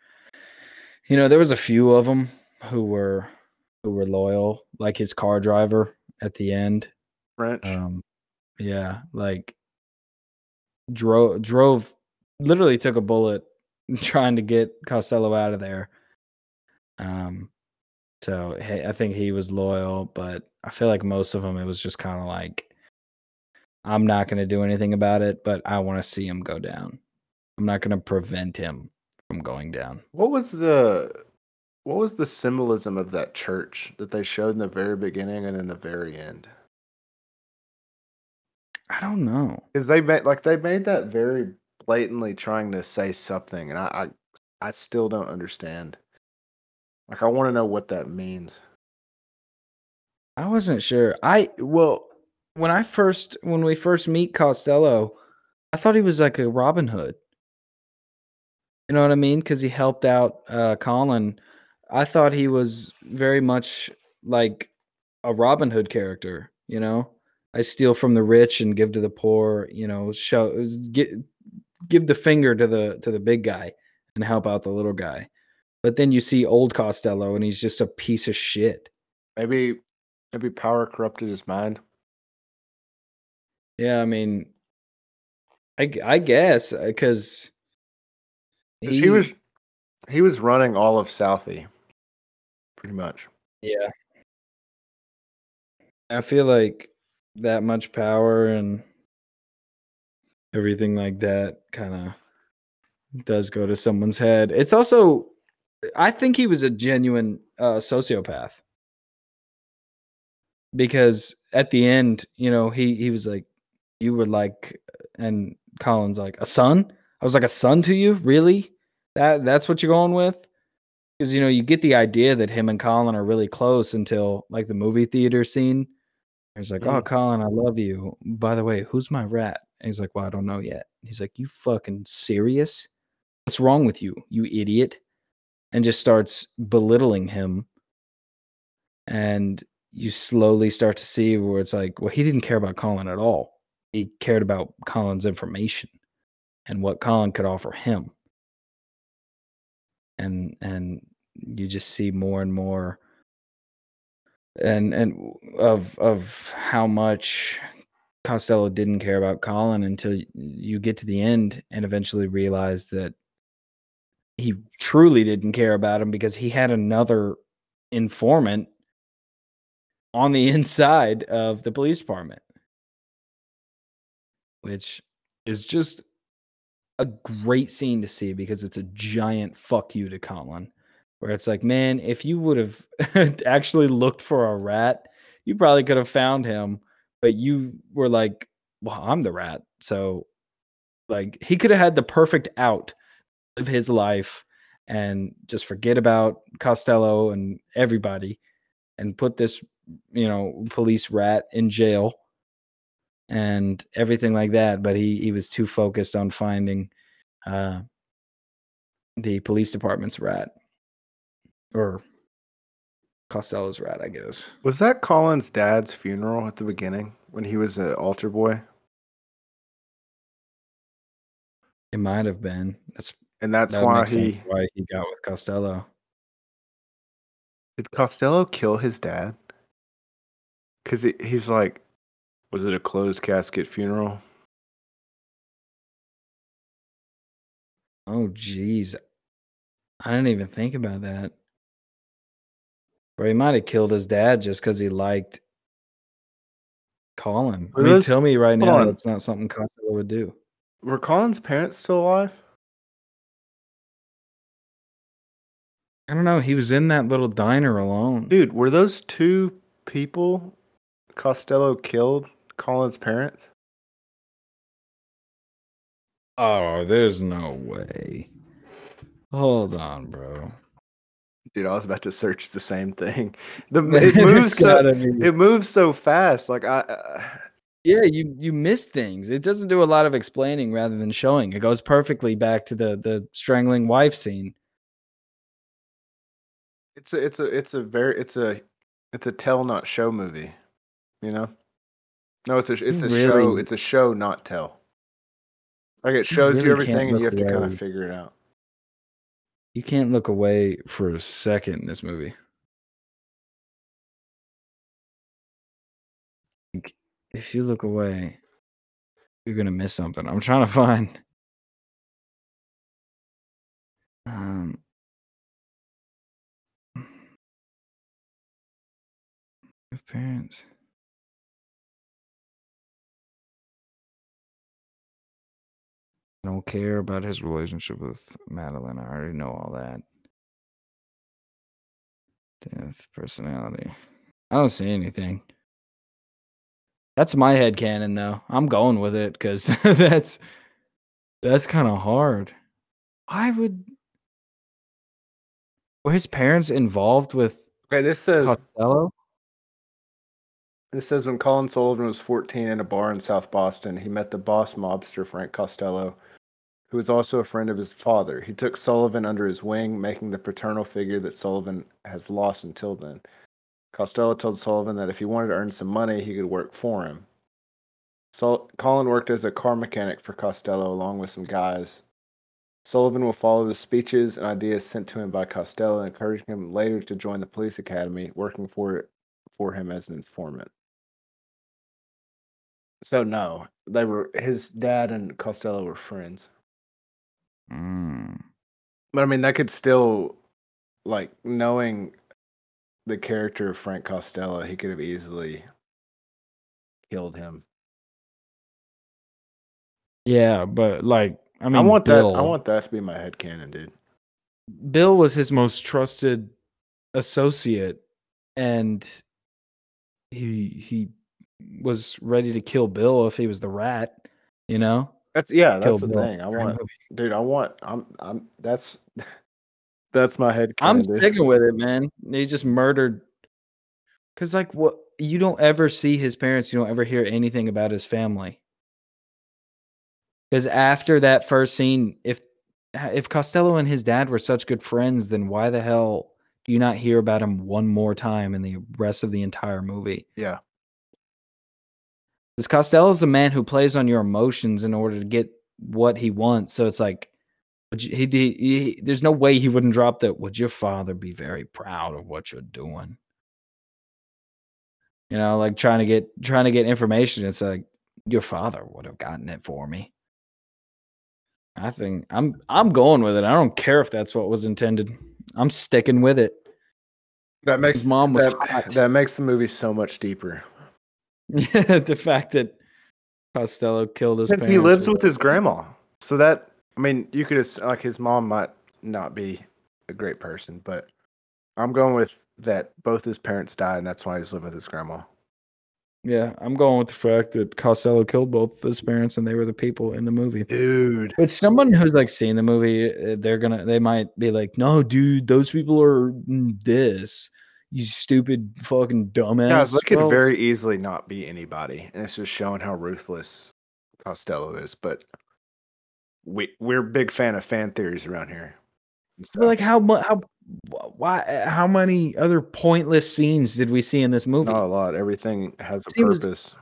you know, there was a few of them who were who were loyal, like his car driver at the end. French. Um, yeah, like drove drove literally took a bullet trying to get Costello out of there. Um, so hey, I think he was loyal, but I feel like most of them it was just kind of like, I'm not going to do anything about it, but I want to see him go down. I'm not going to prevent him from going down. What was the what was the symbolism of that church that they showed in the very beginning and in the very end? I don't know. Because they made like they made that very blatantly trying to say something, and I I, I still don't understand. Like I want to know what that means. I wasn't sure. I well, when I first when we first meet Costello, I thought he was like a Robin Hood. You know what I mean? Because he helped out uh, Colin. I thought he was very much like a Robin Hood character. You know, I steal from the rich and give to the poor. You know, show get, give the finger to the to the big guy and help out the little guy. But then you see old Costello and he's just a piece of shit. Maybe maybe power corrupted his mind. Yeah, I mean, I I guess uh, because he, he was he was running all of Southie, pretty much. Yeah, I feel like that much power and everything like that kind of does go to someone's head. It's also, I think he was a genuine uh, sociopath because at the end, you know, he he was like, "You were like," and Colin's like, "A son." I was like, "A son to you, really? That that's what you're going with?" Because you know, you get the idea that him and Colin are really close until like the movie theater scene. He's like, "Oh, mm. Colin, I love you. By the way, who's my rat?" And he's like, Well, I don't know yet. He's like, You fucking serious? What's wrong with you, you idiot? And just starts belittling him. And you slowly start to see where it's like, well, he didn't care about Colin at all. He cared about Colin's information and what Colin could offer him. And and you just see more and more and and of of how much Costello didn't care about Colin until you get to the end and eventually realize that he truly didn't care about him because he had another informant on the inside of the police department, which is just a great scene to see because it's a giant fuck you to Colin. Where it's like, man, if you would have actually looked for a rat, you probably could have found him but you were like, well, I'm the rat. So like he could have had the perfect out of his life and just forget about Costello and everybody and put this, you know, police rat in jail and everything like that. But he he was too focused on finding uh the police department's rat or Costello's rat, I guess. Was that Colin's dad's funeral at the beginning when he was an altar boy? It might have been. That's and that's that why he why he got with Costello. Did Costello kill his dad? Because he's like, was it a closed casket funeral? Oh, jeez. I didn't even think about that. Or he might have killed his dad just because he liked Colin. I mean, tell me right now that's not something Costello would do. Were Colin's parents still alive? I don't know. He was in that little diner alone. Dude, were those two people Costello killed Colin's parents? Oh, there's no way. Hold on, bro. Dude, I was about to search the same thing. The it moves so it moves so fast. Like I, uh... yeah, you you miss things. It doesn't do a lot of explaining rather than showing. It goes perfectly back to the the strangling wife scene. It's a it's a it's a very it's a it's a tell not show movie. You know? No, it's a it's a really, show. It's a show not tell. Like it shows really you everything, and you have to kind of figure it out. You can't look away for a second in this movie. Like, if you look away, you're gonna miss something. I'm trying to find. Um. Parents. I don't care about his relationship with Madeline. I already know all that. Death, personality. I don't see anything. That's my head canon though. I'm going with it because that's that's kind of hard. I would were his parents involved with Okay, this says Costello? this says when Colin Sullivan was 14 in a bar in South Boston, he met the boss mobster Frank Costello, who was also a friend of his father. He took Sullivan under his wing, making the paternal figure that Sullivan has lost until then. Costello told Sullivan that if he wanted to earn some money, he could work for him. Sul- Colin worked as a car mechanic for Costello along with some guys. Sullivan will follow the speeches and ideas sent to him by Costello, encouraging him later to join the police academy, working for for him as an informant. So no, they were his dad and Costello were friends. Mm. But I mean, that could still, like, knowing the character of Frank Costello, he could have easily killed him. Yeah, but like I I, mean, want Bill, that. I want that to be my head canon, dude. Bill was his most trusted associate, and he he was ready to kill Bill if he was the rat. You know, That's yeah. Kill That's the Bill thing. I want, dude. I want. I'm. I'm. That's. That's my head I'm dude. sticking with it, man. He just murdered. Cause like what you don't ever see his parents, you don't ever hear anything about his family. Because after that first scene, if if Costello and his dad were such good friends, then why the hell do you not hear about him one more time in the rest of the entire movie? Yeah. Because Costello is a man who plays on your emotions in order to get what he wants. So it's like, would you, he, he, he, there's no way he wouldn't drop that. Would your father be very proud of what you're doing? You know, like trying to get trying to get information. It's like your father would have gotten it for me. I think I'm I'm going with it. I don't care if that's what was intended. I'm sticking with it. That makes His mom was that, hot. that makes the movie so much deeper the fact that Costello killed his because he lives with his grandma. So that I mean, you could ass- like his mom might not be a great person, but I'm going with that. Both his parents died, and that's why he's living with his grandma. Yeah, I'm going with the fact that Costello killed both his parents and they were the people in the movie. Dude, But someone who's like seen the movie, uh, they're gonna they might be like, "No, dude, those people are mm, this. You stupid fucking dumbass." guys, that could Well, very easily not be anybody, and it's just showing how ruthless Costello is. But we we're a big fan of fan theories around here. but like how much how why how many other pointless scenes did we see in this movie? not a lot. Everything has a purpose.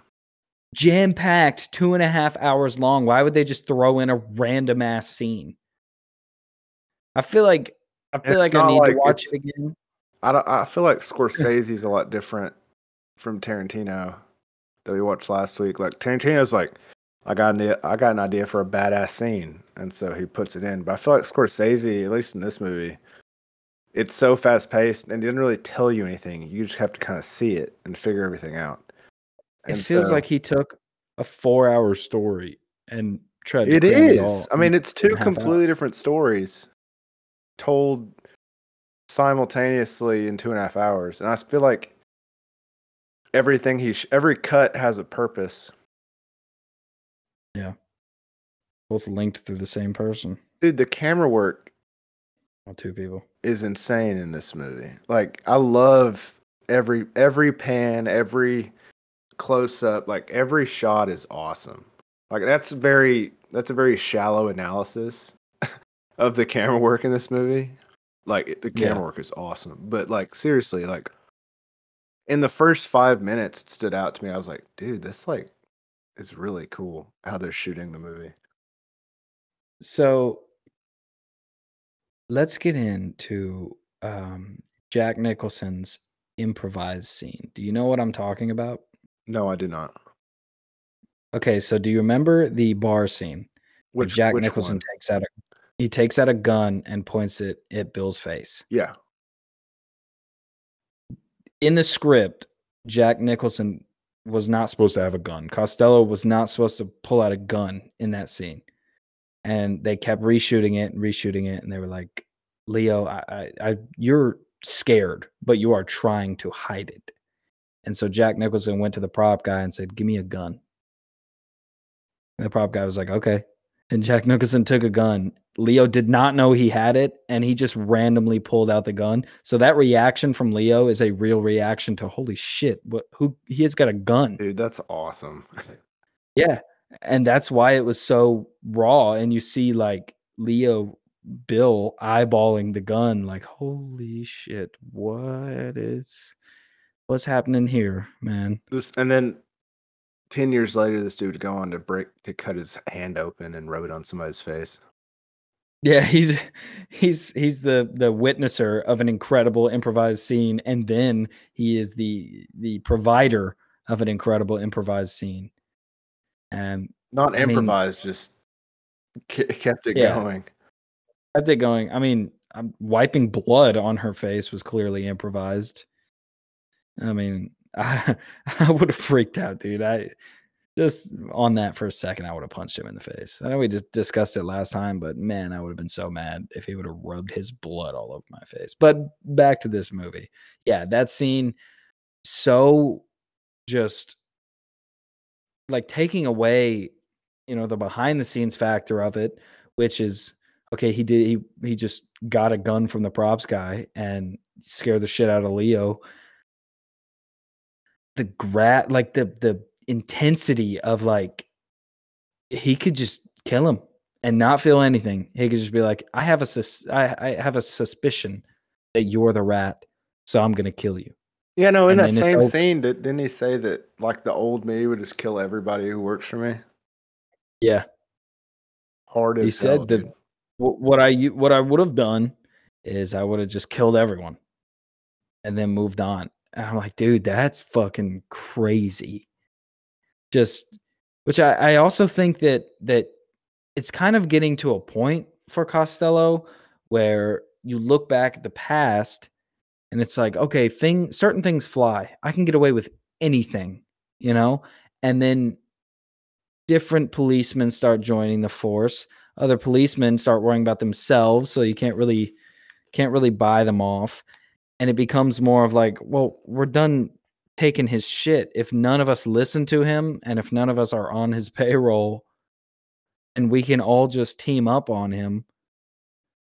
Jam packed, two and a half hours long. Why would they just throw in a random ass scene? I feel like I feel It's like I need like to watch it again. I don't. I feel like Scorsese's a lot different from Tarantino that we watched last week. Like Tarantino's like, I got an idea, I got an idea for a badass scene, and so he puts it in. But I feel like Scorsese, at least in this movie, it's so fast paced and didn't really tell you anything. You just have to kind of see it and figure everything out. It feels so- like he took a four hour story and tried to It all I mean, it's two completely different stories told simultaneously in two and a half hours, and I feel like everything he sh- every cut has a purpose. Yeah, both linked through the same person. Dude, the camera work Well, two people. is insane in this movie. Like, I love every every pan, every close up, like every shot is awesome. Like that's very that's a very shallow analysis of the camera work in this movie. Like the Yeah. camera work is awesome, but like seriously, like in the first five minutes, it stood out to me. I was like, dude, this like is really cool how they're shooting the movie. So let's get into um, Jack Nicholson's improvised scene. Do you know what I'm talking about? No, I do not. Okay, so do you remember the bar scene? where Which Jack which Nicholson one? takes out a he takes out a gun and points it at Bill's face. Yeah. In the script, Jack Nicholson was not supposed to have a gun. Costello was not supposed to pull out a gun in that scene. And they kept reshooting it and reshooting it. And they were like, Leo, I, I, I you're scared, but you are trying to hide it. And so Jack Nicholson went to the prop guy and said, Give me a gun. And the prop guy was like, Okay. And Jack Nicholson took a gun. Leo did not know he had it, and he just randomly pulled out the gun. So that reaction from Leo is a real reaction to holy shit, what who he has got a gun. Dude, that's awesome. Yeah. And that's why it was so raw. And you see like Leo Bill eyeballing the gun, like, holy shit, what is what's happening here, man? And then 10 years later, this dude would go on to break to cut his hand open and rub it on somebody's face. Yeah, he's he's he's the the witnesser of an incredible improvised scene, and then he is the the provider of an incredible improvised scene. And Not I mean- improvised, just kept it Yeah. going. kept it going. I mean, um, wiping blood on her face was clearly improvised. I mean, I, I would have freaked out, dude. I just on that for a second, I would have punched him in the face. I know we just discussed it last time, but man, I would have been so mad if he would have rubbed his blood all over my face. But back to this movie. Yeah, that scene so just like taking away, you know, the behind the scenes factor of it, which is okay, he did he he just got a gun from the props guy and scared the shit out of Leo. The grat like the the intensity of like he could just kill him and not feel anything. He could just be like, I have a sus- I, I have a suspicion that you're the rat, so I'm gonna kill you. Yeah, no, in And that same scene, did, didn't he say that like the old me would just kill everybody who works for me? Yeah. Hard as He said hell, that dude. What I what I would have done is I would have just killed everyone and then moved on. And I'm like, dude, that's fucking crazy. Just which I, I also think that that it's kind of getting to a point for Costello where you look back at the past and it's like, okay, thing certain things fly. I can get away with anything, you know? And then different policemen start joining the force other policemen start worrying about themselves so you can't really can't really buy them off and it becomes more of like well we're done taking his shit if none of us listen to him and if none of us are on his payroll and we can all just team up on him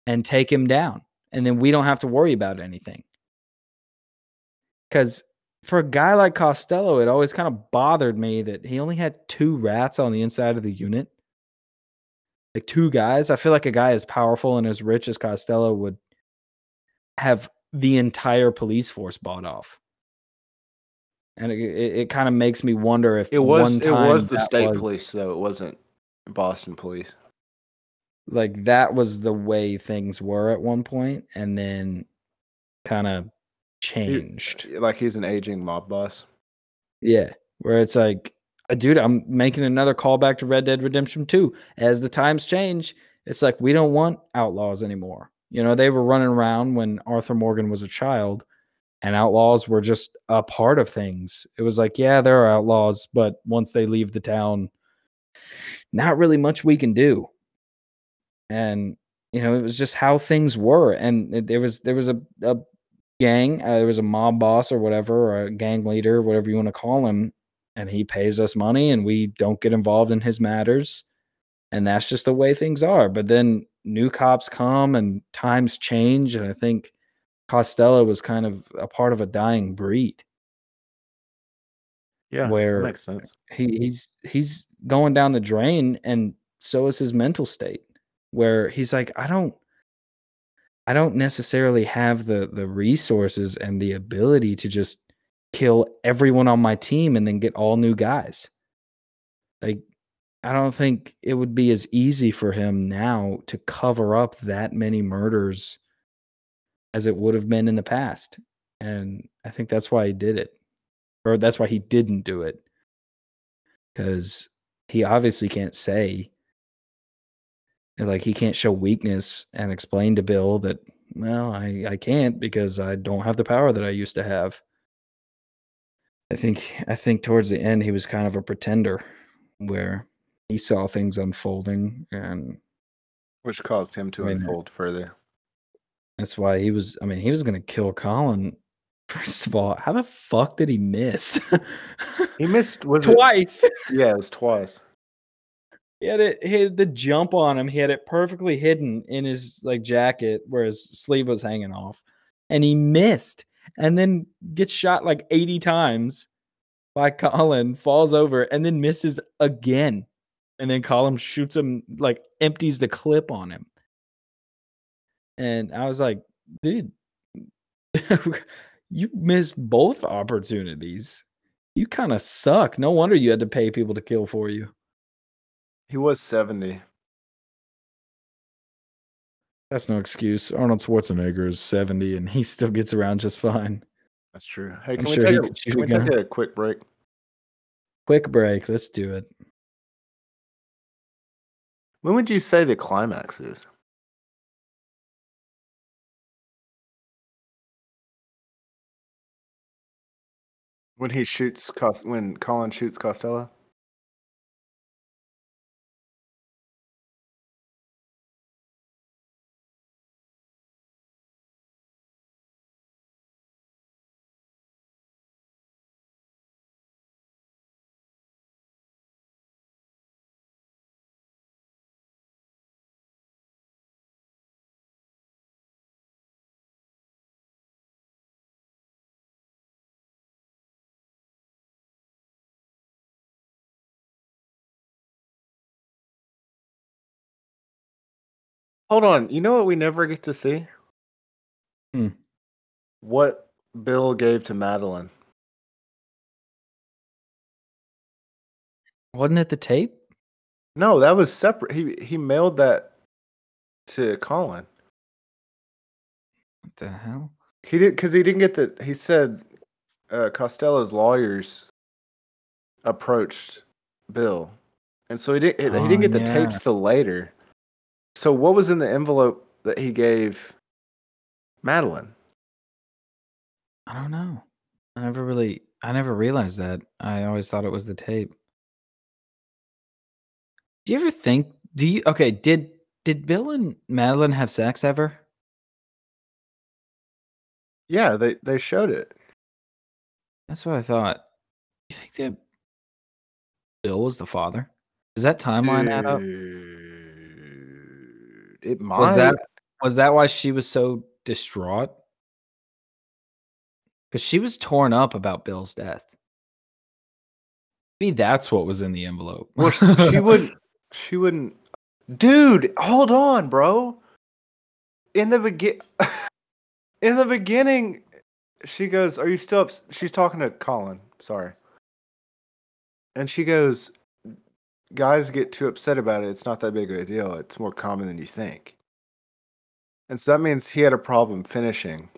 and take him down and then we don't have to worry about anything cuz for a guy like Costello it always kind of bothered me that he only had two rats on the inside of the unit like two guys. I feel like a guy as powerful and as rich as Costello would have the entire police force bought off. And it, it, it kind of makes me wonder if It was one it was the state was- police though. It wasn't Boston police. like that was the way things were at one point, and then kind of changed. Like he's an aging mob boss. Yeah, where it's like, uh, dude, I'm making another callback to Red Dead Redemption 2. As the times change, it's like we don't want outlaws anymore. You know, they were running around when Arthur Morgan was a child, and outlaws were just a part of things. It was like, yeah, there are outlaws, but once they leave the town, not really much we can do. And you know, it was just how things were, and there was there was a, a gang, uh, there was a mob boss or whatever, or a gang leader, whatever you want to call him, and he pays us money and we don't get involved in his matters. And that's just the way things are. But then new cops come and times change. And I think Costello was kind of a part of a dying breed. Yeah, Where- makes sense. He, he's he's going down the drain, and so is his mental state, where he's like, I don't I don't necessarily have the the resources and the ability to just kill everyone on my team and then get all new guys. Like I don't think it would be as easy for him now to cover up that many murders as it would have been in the past. And I think that's why he did it. Or that's why he didn't do it. Cuz he obviously can't say like he can't show weakness and explain to Bill that well, I I can't because I don't have the power that I used to have. I think I think towards the end he was kind of a pretender where he saw things unfolding and Which caused him to I mean, unfold further. That's why he was I mean he was going to kill Colin first of all. How the fuck did he miss? He missed was it- twice. Yeah, it was twice. he had it he had the jump on him he had it perfectly hidden in his like jacket where his sleeve was hanging off and he missed and then gets shot like 80 times by Colin falls over and then misses again and then Colin shoots him like empties the clip on him and I was like dude you missed both opportunities you kind of suck no wonder you had to pay people to kill for you He was 70. That's no excuse. Arnold Schwarzenegger is 70 and he still gets around just fine. That's true. Hey, can we sure take, a, can we take a quick break? Quick break. Let's do it. When would you say the climax is? When he shoots Cost when Colin shoots Costello? Hold on. You know what we never get to see? Hmm. What Bill gave to Madeline. Wasn't it the tape? No, that was separate. He he mailed that to Colin. What the hell? He did because he didn't get the. He said uh, Costello's lawyers approached Bill, and so he didn't. he Oh, didn't get the tapes till later. So what was in the envelope that he gave Madeline? I don't know. I never really I never realized that. I always thought it was the tape. Do you ever think do you okay, did did Bill and Madeline have sex ever? Yeah, they they showed it. That's what I thought. You think that Bill was the father? Does that timeline add up? It might. Was that was that why she was so distraught? Because she was torn up about Bill's death. Maybe that's what was in the envelope. Well, she wouldn't. She wouldn't. Dude, hold on, bro. In the begin, in the beginning, she goes, "Are you still?" Ups-? She's talking to Colin. Sorry, and she goes, "Guys get too upset about it. It's not that big of a deal. It's more common than you think." And so that means he had a problem finishing.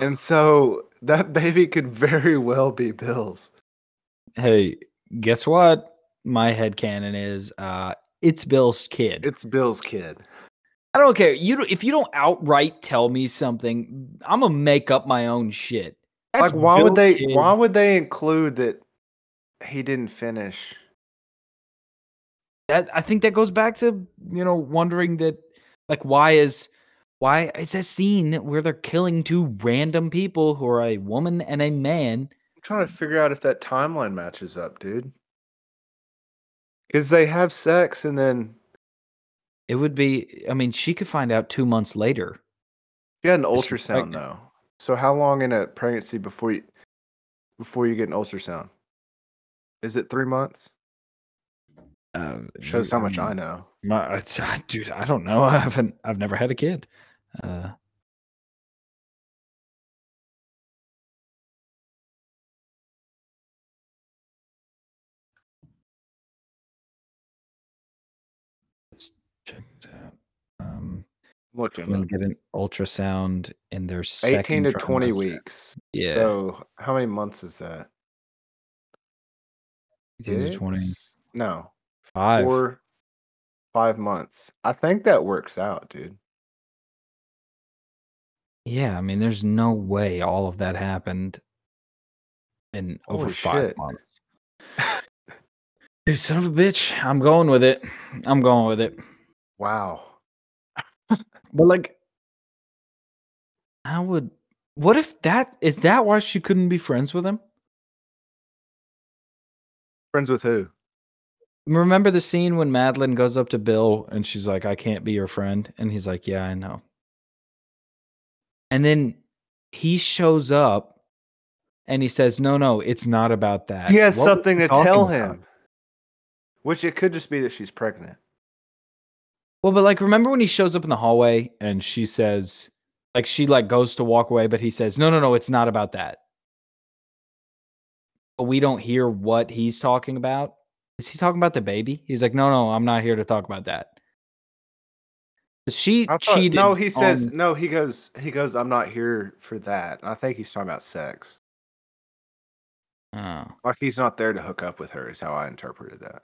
And so that baby could very well be Bill's. hey, guess what? My head canon is uh it's Bill's kid. It's Bill's kid. I don't care. You if you don't outright tell me something, I'm gonna make up my own shit. That's like, why would they? kid. Why would they include that he didn't finish? that I think that goes back to you know wondering that like why is why is that scene where they're killing two random people who are a woman and a man? I'm trying to figure out if that timeline matches up, dude. Because they have sex and then It would be. I mean, she could find out two months later. She had an ultrasound though. So how long in a pregnancy before you before you get an ultrasound? Is it three months? Uh, Shows how much I know. My, dude, I don't know. I haven't. I've never had a kid. Uh, Looking. women get an ultrasound in their 18 to 20 trimester. weeks. Yeah, So how many months is that? 18 to 20. No. Five. Four, five months. I think that works out, dude. Yeah, I mean, there's no way all of that happened in over Holy five shit. months. Dude, son of a bitch. I'm going with it. I'm going with it. Wow. But like, how would? What if that is that why she couldn't be friends with him? Friends with who? Remember the scene when Madeline goes up to Bill and she's like, "I can't be your friend," and he's like, "Yeah, I know." And then he shows up and he says, "No, no, it's not about that." He has What something to talking tell about? him. Which it could just be that she's pregnant. Well, but like, remember when he shows up in the hallway and she says, like, she like goes to walk away, but he says, "No, no, no, it's not about that." But we don't hear what he's talking about. Is he talking about the baby? He's like, "No, no, I'm not here to talk about that." She thought, cheated. no, he says on- no. He goes. He goes. I'm not here for that. I think he's talking about sex. Oh. Like he's not there to hook up with her. Is how I interpreted that.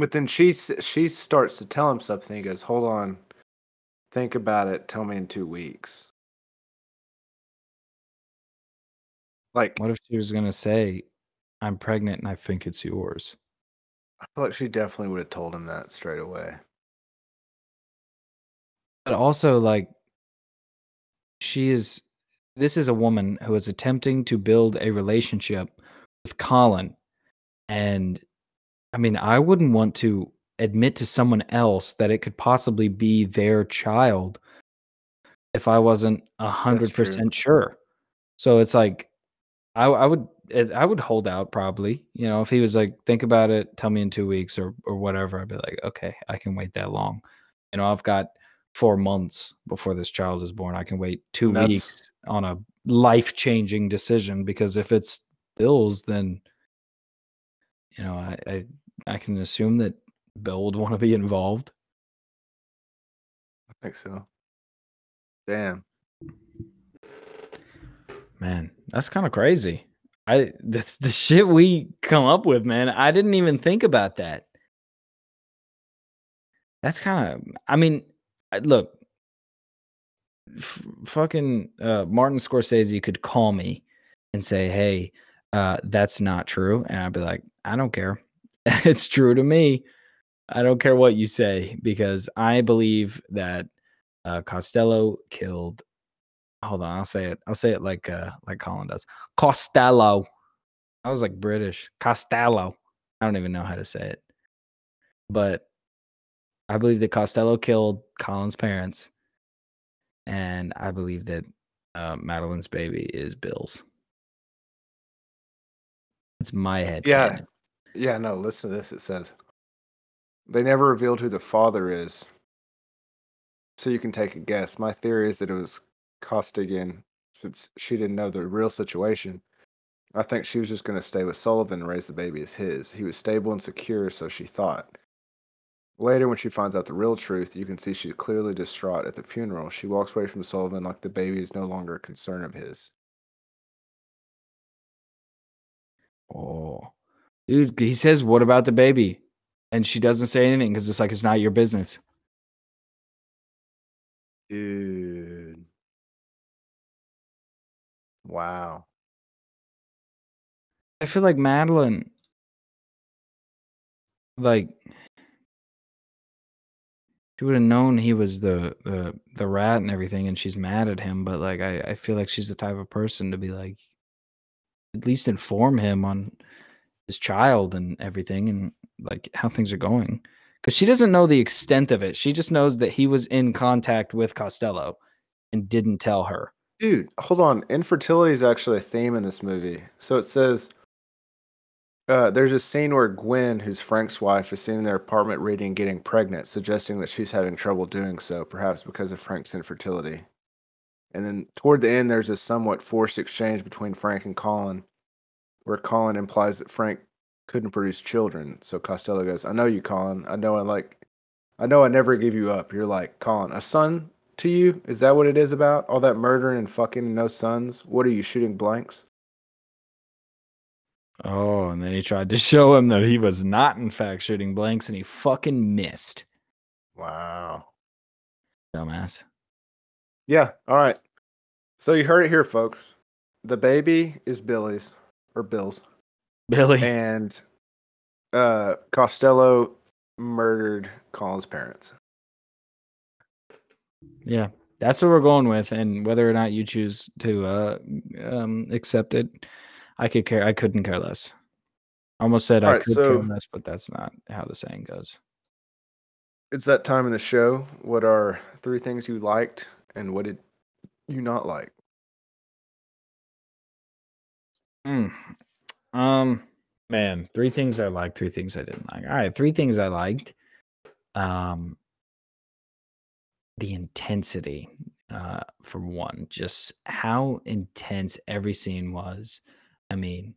But then she she starts to tell him something. He goes, "Hold on, think about it. Tell me in two weeks." Like What if she was gonna say, "I'm pregnant and I think it's yours"? I feel like she definitely would have told him that straight away. But also, like, she is. This is a woman who is attempting to build a relationship with Colin, and I mean, I wouldn't want to admit to someone else that it could possibly be their child if I wasn't a hundred percent sure. So it's like, I, I would, eh, I would hold out probably. You know, if he was like, think about it, tell me in two weeks or or whatever, I'd be like, okay, I can wait that long. You know, I've got four months before this child is born. I can wait two that's- weeks on a life changing decision because if it's Bill's, then you know, I, I I can assume that Bill would want to be involved. I think so. Damn. Man, that's kind of crazy. I the, the shit we come up with, man. I didn't even think about that. That's kind of. I mean, look, f- fucking uh, Martin Scorsese could call me and say, "Hey, uh, that's not true," and I'd be like, "I don't care. it's true to me. I don't care what you say because I believe that uh, Costello killed." Hold on, I'll say it. I'll say it like uh, like Colin does. Costello. I was like British. Costello. I don't even know how to say it, but I believe that Costello killed Colin's parents, and I believe that uh, Madeline's baby is Bill's. It's my head. Yeah. canon. Yeah, no, listen to this. It says they never revealed who the father is. So you can take a guess. My theory is that it was Costigan since she didn't know the real situation. I think she was just going to stay with Sullivan and raise the baby as his. He was stable and secure, so she thought. Later, when she finds out the real truth, you can see she's clearly distraught at the funeral. She walks away from Sullivan like the baby is no longer a concern of his. Oh, dude, he says, "What about the baby?" And she doesn't say anything because it's like it's not your business. Dude. Wow. I feel like Madeline, like, she would have known he was the the the rat and everything, and she's mad at him. But like, I I feel like she's the type of person to be like, at least inform him on his child and everything, and like how things are going. Because she doesn't know the extent of it. She just knows that he was in contact with Costello, and didn't tell her. Dude, hold on. Infertility is actually a theme in this movie. So it says uh, there's a scene where Gwen, who's Frank's wife, is seen in their apartment reading getting pregnant, suggesting that she's having trouble doing so, perhaps because of Frank's infertility. And then toward the end, there's a somewhat forced exchange between Frank and Colin, where Colin implies that Frank couldn't produce children. So Costello goes, I know you, Colin. I know I like, I know I never give you up. You're like, Colin, a son to you? Is that what it is about? All that murdering and fucking and no sons? What are you shooting blanks? Oh, and then he tried to show him that he was not, in fact, shooting blanks, and he fucking missed. Wow. Dumbass. Yeah. All right. So you heard it here, folks. The baby is Billy's or Bill's, Billy. and uh, Costello murdered Colin's parents. Yeah, that's what we're going with, and whether or not you choose to uh, um, accept it, I could care. I couldn't care less. Almost said I could so- care less, but that's not how the saying goes. It's that time in the show. What are three things you liked, and what did you not like? Mm. Um, man, three things I liked, three things I didn't like. All right, three things I liked. Um, the intensity, uh, for one, just how intense every scene was. I mean,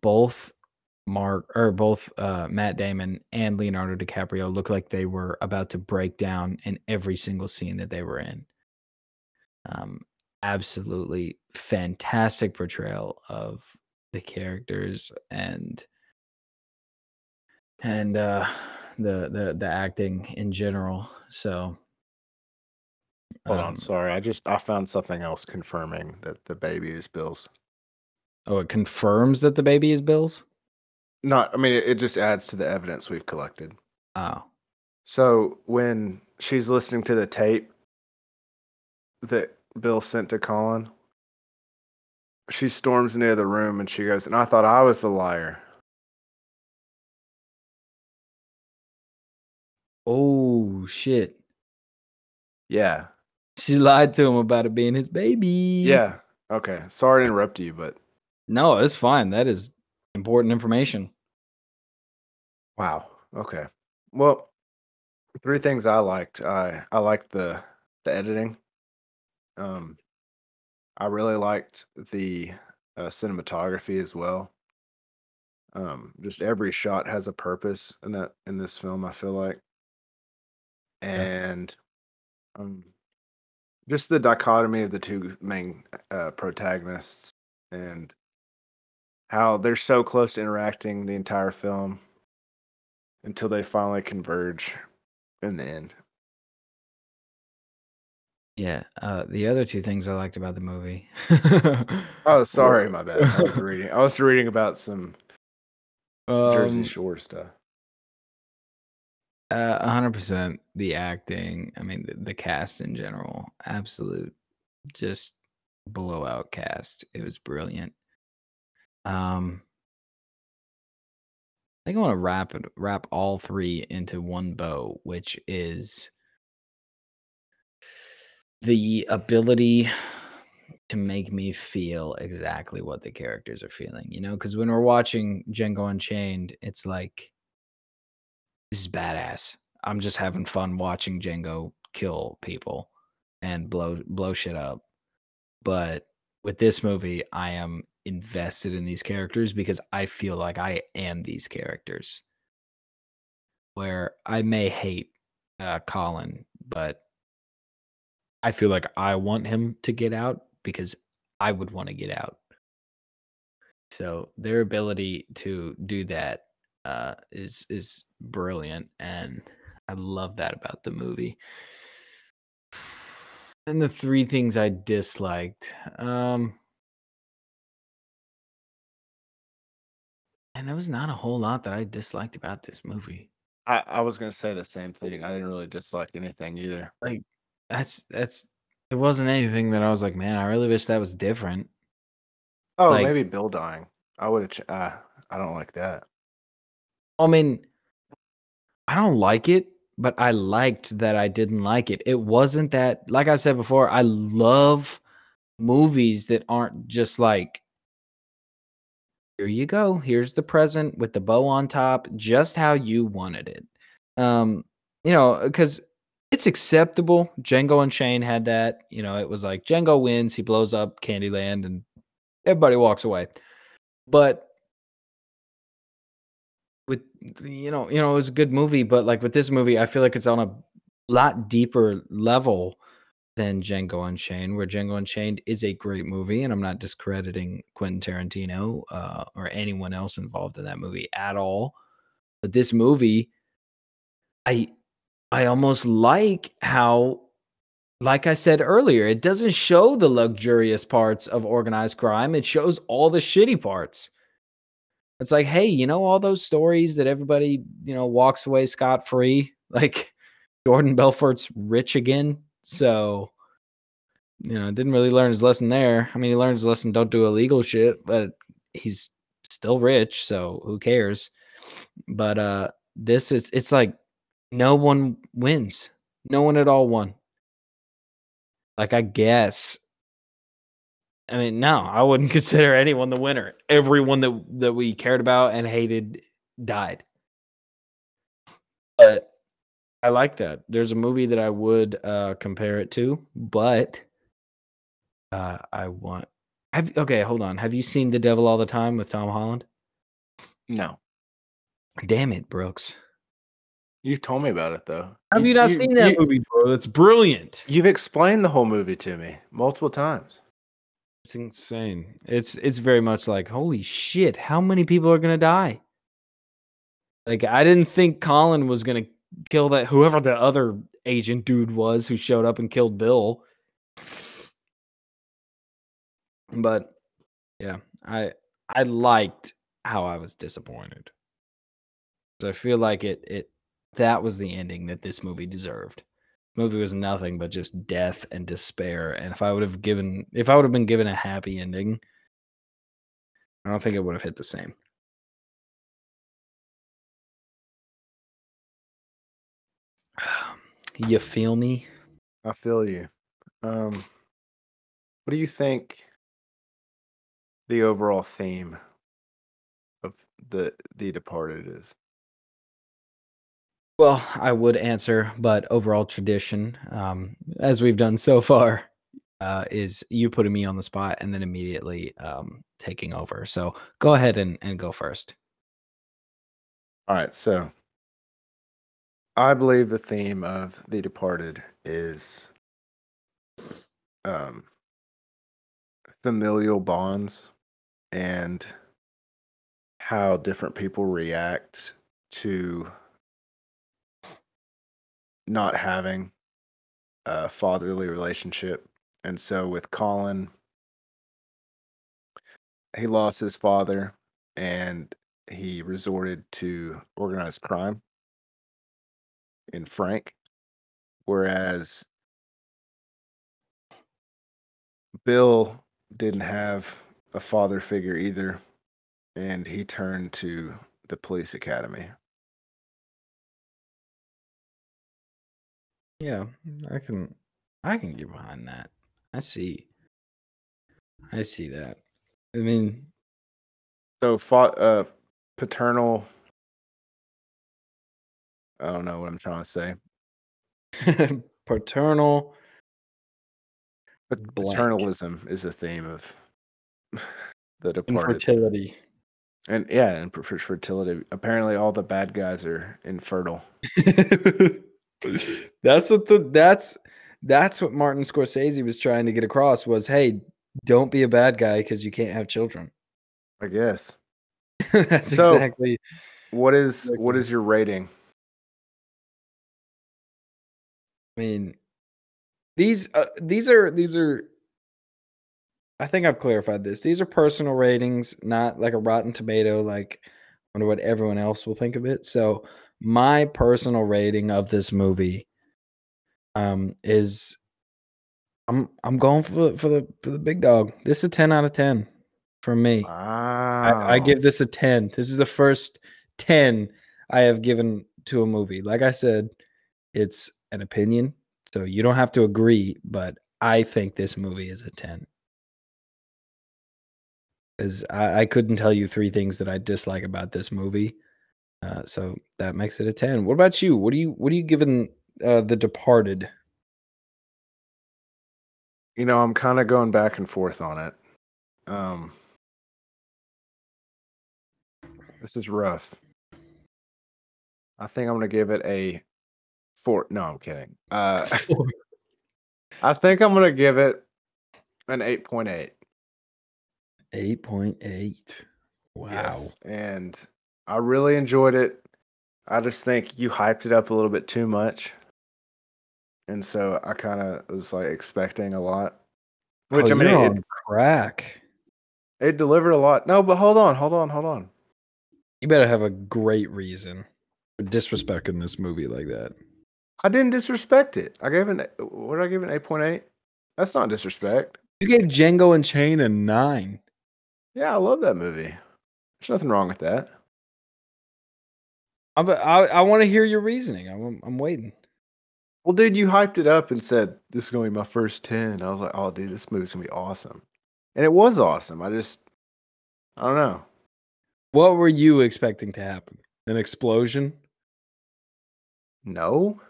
both Mark or both uh, Matt Damon and Leonardo DiCaprio looked like they were about to break down in every single scene that they were in. Um, absolutely fantastic portrayal of the characters and and uh the the the acting in general so Hold on, um, sorry. I just I found something else confirming that the baby is Bill's. oh it confirms that the baby is bill's Not, I mean, it, just adds to the evidence we've collected. oh So when she's listening to the tape that Bill sent to Colin, she storms into the room and she goes, "And I thought I was the liar." oh shit Yeah, she lied to him about it being his baby yeah. Okay, sorry to interrupt you, but no it's fine that is important information wow. Okay, well, three things I liked. I I liked the the editing. Um, I really liked the uh, cinematography as well. Um, just every shot has a purpose in that in this film. I feel like, and um, just the dichotomy of the two main uh, protagonists and how they're so close to interacting the entire film until they finally converge in the end. yeah uh the other two things i liked about the movie Oh, sorry, my bad. I was reading. I was reading about some Jersey Um, Shore stuff. Uh, a hundred percent. The acting. I mean, the, the cast in general, absolute, just blowout cast. It was brilliant. Um, I think I want to wrap wrap all three into one bow, which is the ability to make me feel exactly what the characters are feeling. You know, because when we're watching Django Unchained, it's like this is badass. I'm just having fun watching Django kill people and blow blow shit up. But with this movie, I am invested in these characters because I feel like I am these characters. Where I may hate uh, Colin, but I feel like I want him to get out because I would want to get out. So their ability to do that uh, is is brilliant, and I love that about the movie. And the three things I disliked, um, and there was not a whole lot that I disliked about this movie. I, I was gonna say the same thing. I didn't really dislike anything either. Like that's that's it wasn't anything that I was like, man, I really wish that was different. Oh, Like- maybe Bill dying. I would have. Uh, I don't like that. I mean, I don't like it, but I liked that I didn't like it. It wasn't that, like I said before, I love movies that aren't just like, here you go, here's the present with the bow on top, just how you wanted it. Um, you know, because it's acceptable. Django Unchained had that. You know, it was like Django wins, he blows up Candyland, and everybody walks away. But with you know, you know, it was a good movie, but like with this movie, I feel like it's on a lot deeper level than Django Unchained, where Django Unchained is a great movie, and I'm not discrediting Quentin Tarantino uh, or anyone else involved in that movie at all. But this movie, I I almost like how like I said earlier, it doesn't show the luxurious parts of organized crime. It shows all the shitty parts. It's like, hey, you know, all those stories that everybody, you know, walks away scot free. Like Jordan Belfort's rich again. So, you know, didn't really learn his lesson there. I mean, he learned his lesson don't do illegal shit, but he's still rich. So who cares? But uh this is, it's like no one wins. No one at all won. Like, I guess I mean, no, I wouldn't consider anyone the winner. Everyone that that we cared about and hated died. But I like that. There's a movie that I would uh compare it to, but uh I want have okay, hold on. Have you seen The Devil All the Time with Tom Holland? No. Damn it, Brooks. You've told me about it though. Have you, not seen that you- movie, bro? That's brilliant. You've explained the whole movie to me multiple times. It's insane. It's it's very much like, holy shit, how many people are gonna die? Like I didn't think Colin was gonna kill that whoever the other agent dude was who showed up and killed Bill. But yeah, I I liked how I was disappointed. So I feel like it it that was the ending that this movie deserved movie was nothing but just death and despair. And if I would have given, if I would have been given a happy ending, I don't think it would have hit the same. You feel me? I feel you. Um, what do you think the overall theme of the The Departed is? Well, I would answer, but overall tradition, um, as we've done so far, uh, is you putting me on the spot and then immediately um, taking over. So go ahead and, and go first. All right, so I believe the theme of The Departed is um, familial bonds and how different people react to not having a fatherly relationship. And so with Colin, he lost his father and he resorted to organized crime in Frank. Whereas Bill didn't have a father figure either, and he turned to the police academy. Yeah, I can I can get behind that. I see. I see that. I mean, So, fa- uh, paternal. I don't know what I'm trying to say. paternal But paternalism is a theme of the departed. infertility. And yeah, and for fertility. Apparently, all the bad guys are infertile. that's what the that's that's what Martin Scorsese was trying to get across was hey, don't be a bad guy because you can't have children. I guess. that's So- exactly What is what is your rating? I mean, these uh, these are these are. I think I've clarified this. These are personal ratings, not like a Rotten Tomato. Like, I wonder what everyone else will think of it. So, my personal rating of this movie, um, is, I'm I'm going for the for the for the big dog. This is a ten out of ten from me. Wow. I, I give this a 10. This is the first 10 I have given to a movie. Like I said, it's an opinion, so you don't have to agree, but I think this movie is a 10. Because I, I couldn't tell you three things that I dislike about this movie. Uh, so that makes it a 10. What about you? What do you what are you giving uh, The Departed? You know, I'm kind of going back and forth on it. Um, this is rough. I think I'm gonna give it a four. No, I'm kidding. Uh, I think I'm gonna give it an eight point eight. 8.8. Wow. and I really enjoyed it. I just think you hyped it up a little bit too much, and so I kind of was like expecting a lot. Which oh, I mean, it, crack. it delivered a lot. No, but hold on, hold on, hold on. You better have a great reason for disrespecting this movie like that. I didn't disrespect it. I gave an What did I give it? Eight point eight. That's not disrespect. You gave Django Unchained a nine. Yeah, I love that movie. There's nothing wrong with that. I I, I want to hear your reasoning. I'm I'm waiting. Well, dude, you hyped it up and said this is gonna be my first ten. I was like, oh, dude, this movie's gonna be awesome, and it was awesome. I just, I don't know. What were you expecting to happen? An explosion? No,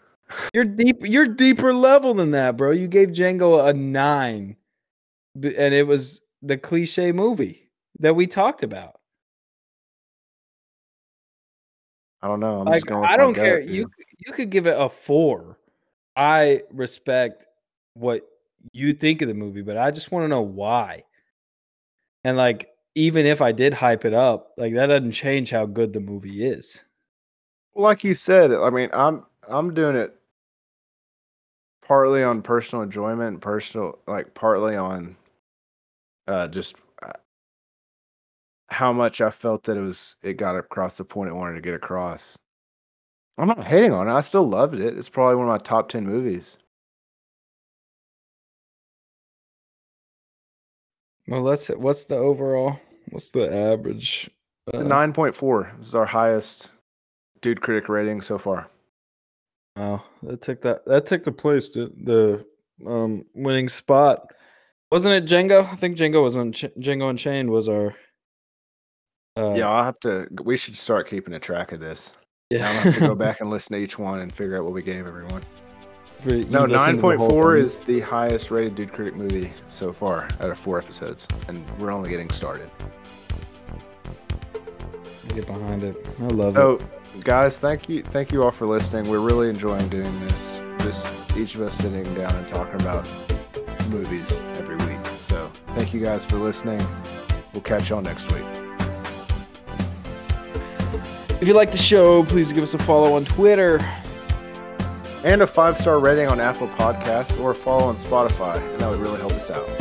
You're deep. You're deeper level than that, bro. You gave Django a nine, and it was the cliche movie that we talked about. I don't know. I'm Like just going. I don't care. dude. You you could give it a four. I respect what you think of the movie, but I just want to know why. And like, even if I did hype it up, like that doesn't change how good the movie is. Well, like you said, I mean, I'm I'm doing it partly on personal enjoyment, personal like partly on uh just uh, how much I felt that it was it got across the point it wanted to get across. I'm not hating on it. I still loved it. It's probably one of my top 10 movies. Well, let's. What's the overall? What's the average? Uh, 9.4 this is our highest dude critic rating so far. Oh, that took that. That took the place to the um winning spot. Wasn't it Django? I think Django was on Ch- Django Unchained was our. Uh, yeah, I'll have to we should start keeping a track of this. yeah. I'll have to go back and listen to each one and figure out what we gave everyone. You No, nine point four is the highest rated Dude Critic movie so far out of four episodes, and we're only getting started. Get behind it. I love So, it. Guys, thank you, thank you all for listening. We're really enjoying doing this. Just each of us sitting down and talking about movies every week. So, thank you guys for listening. We'll catch y'all next week. If you like the show, please give us a follow on Twitter. And a five star rating on Apple Podcasts or a follow on Spotify, and that would really help us out.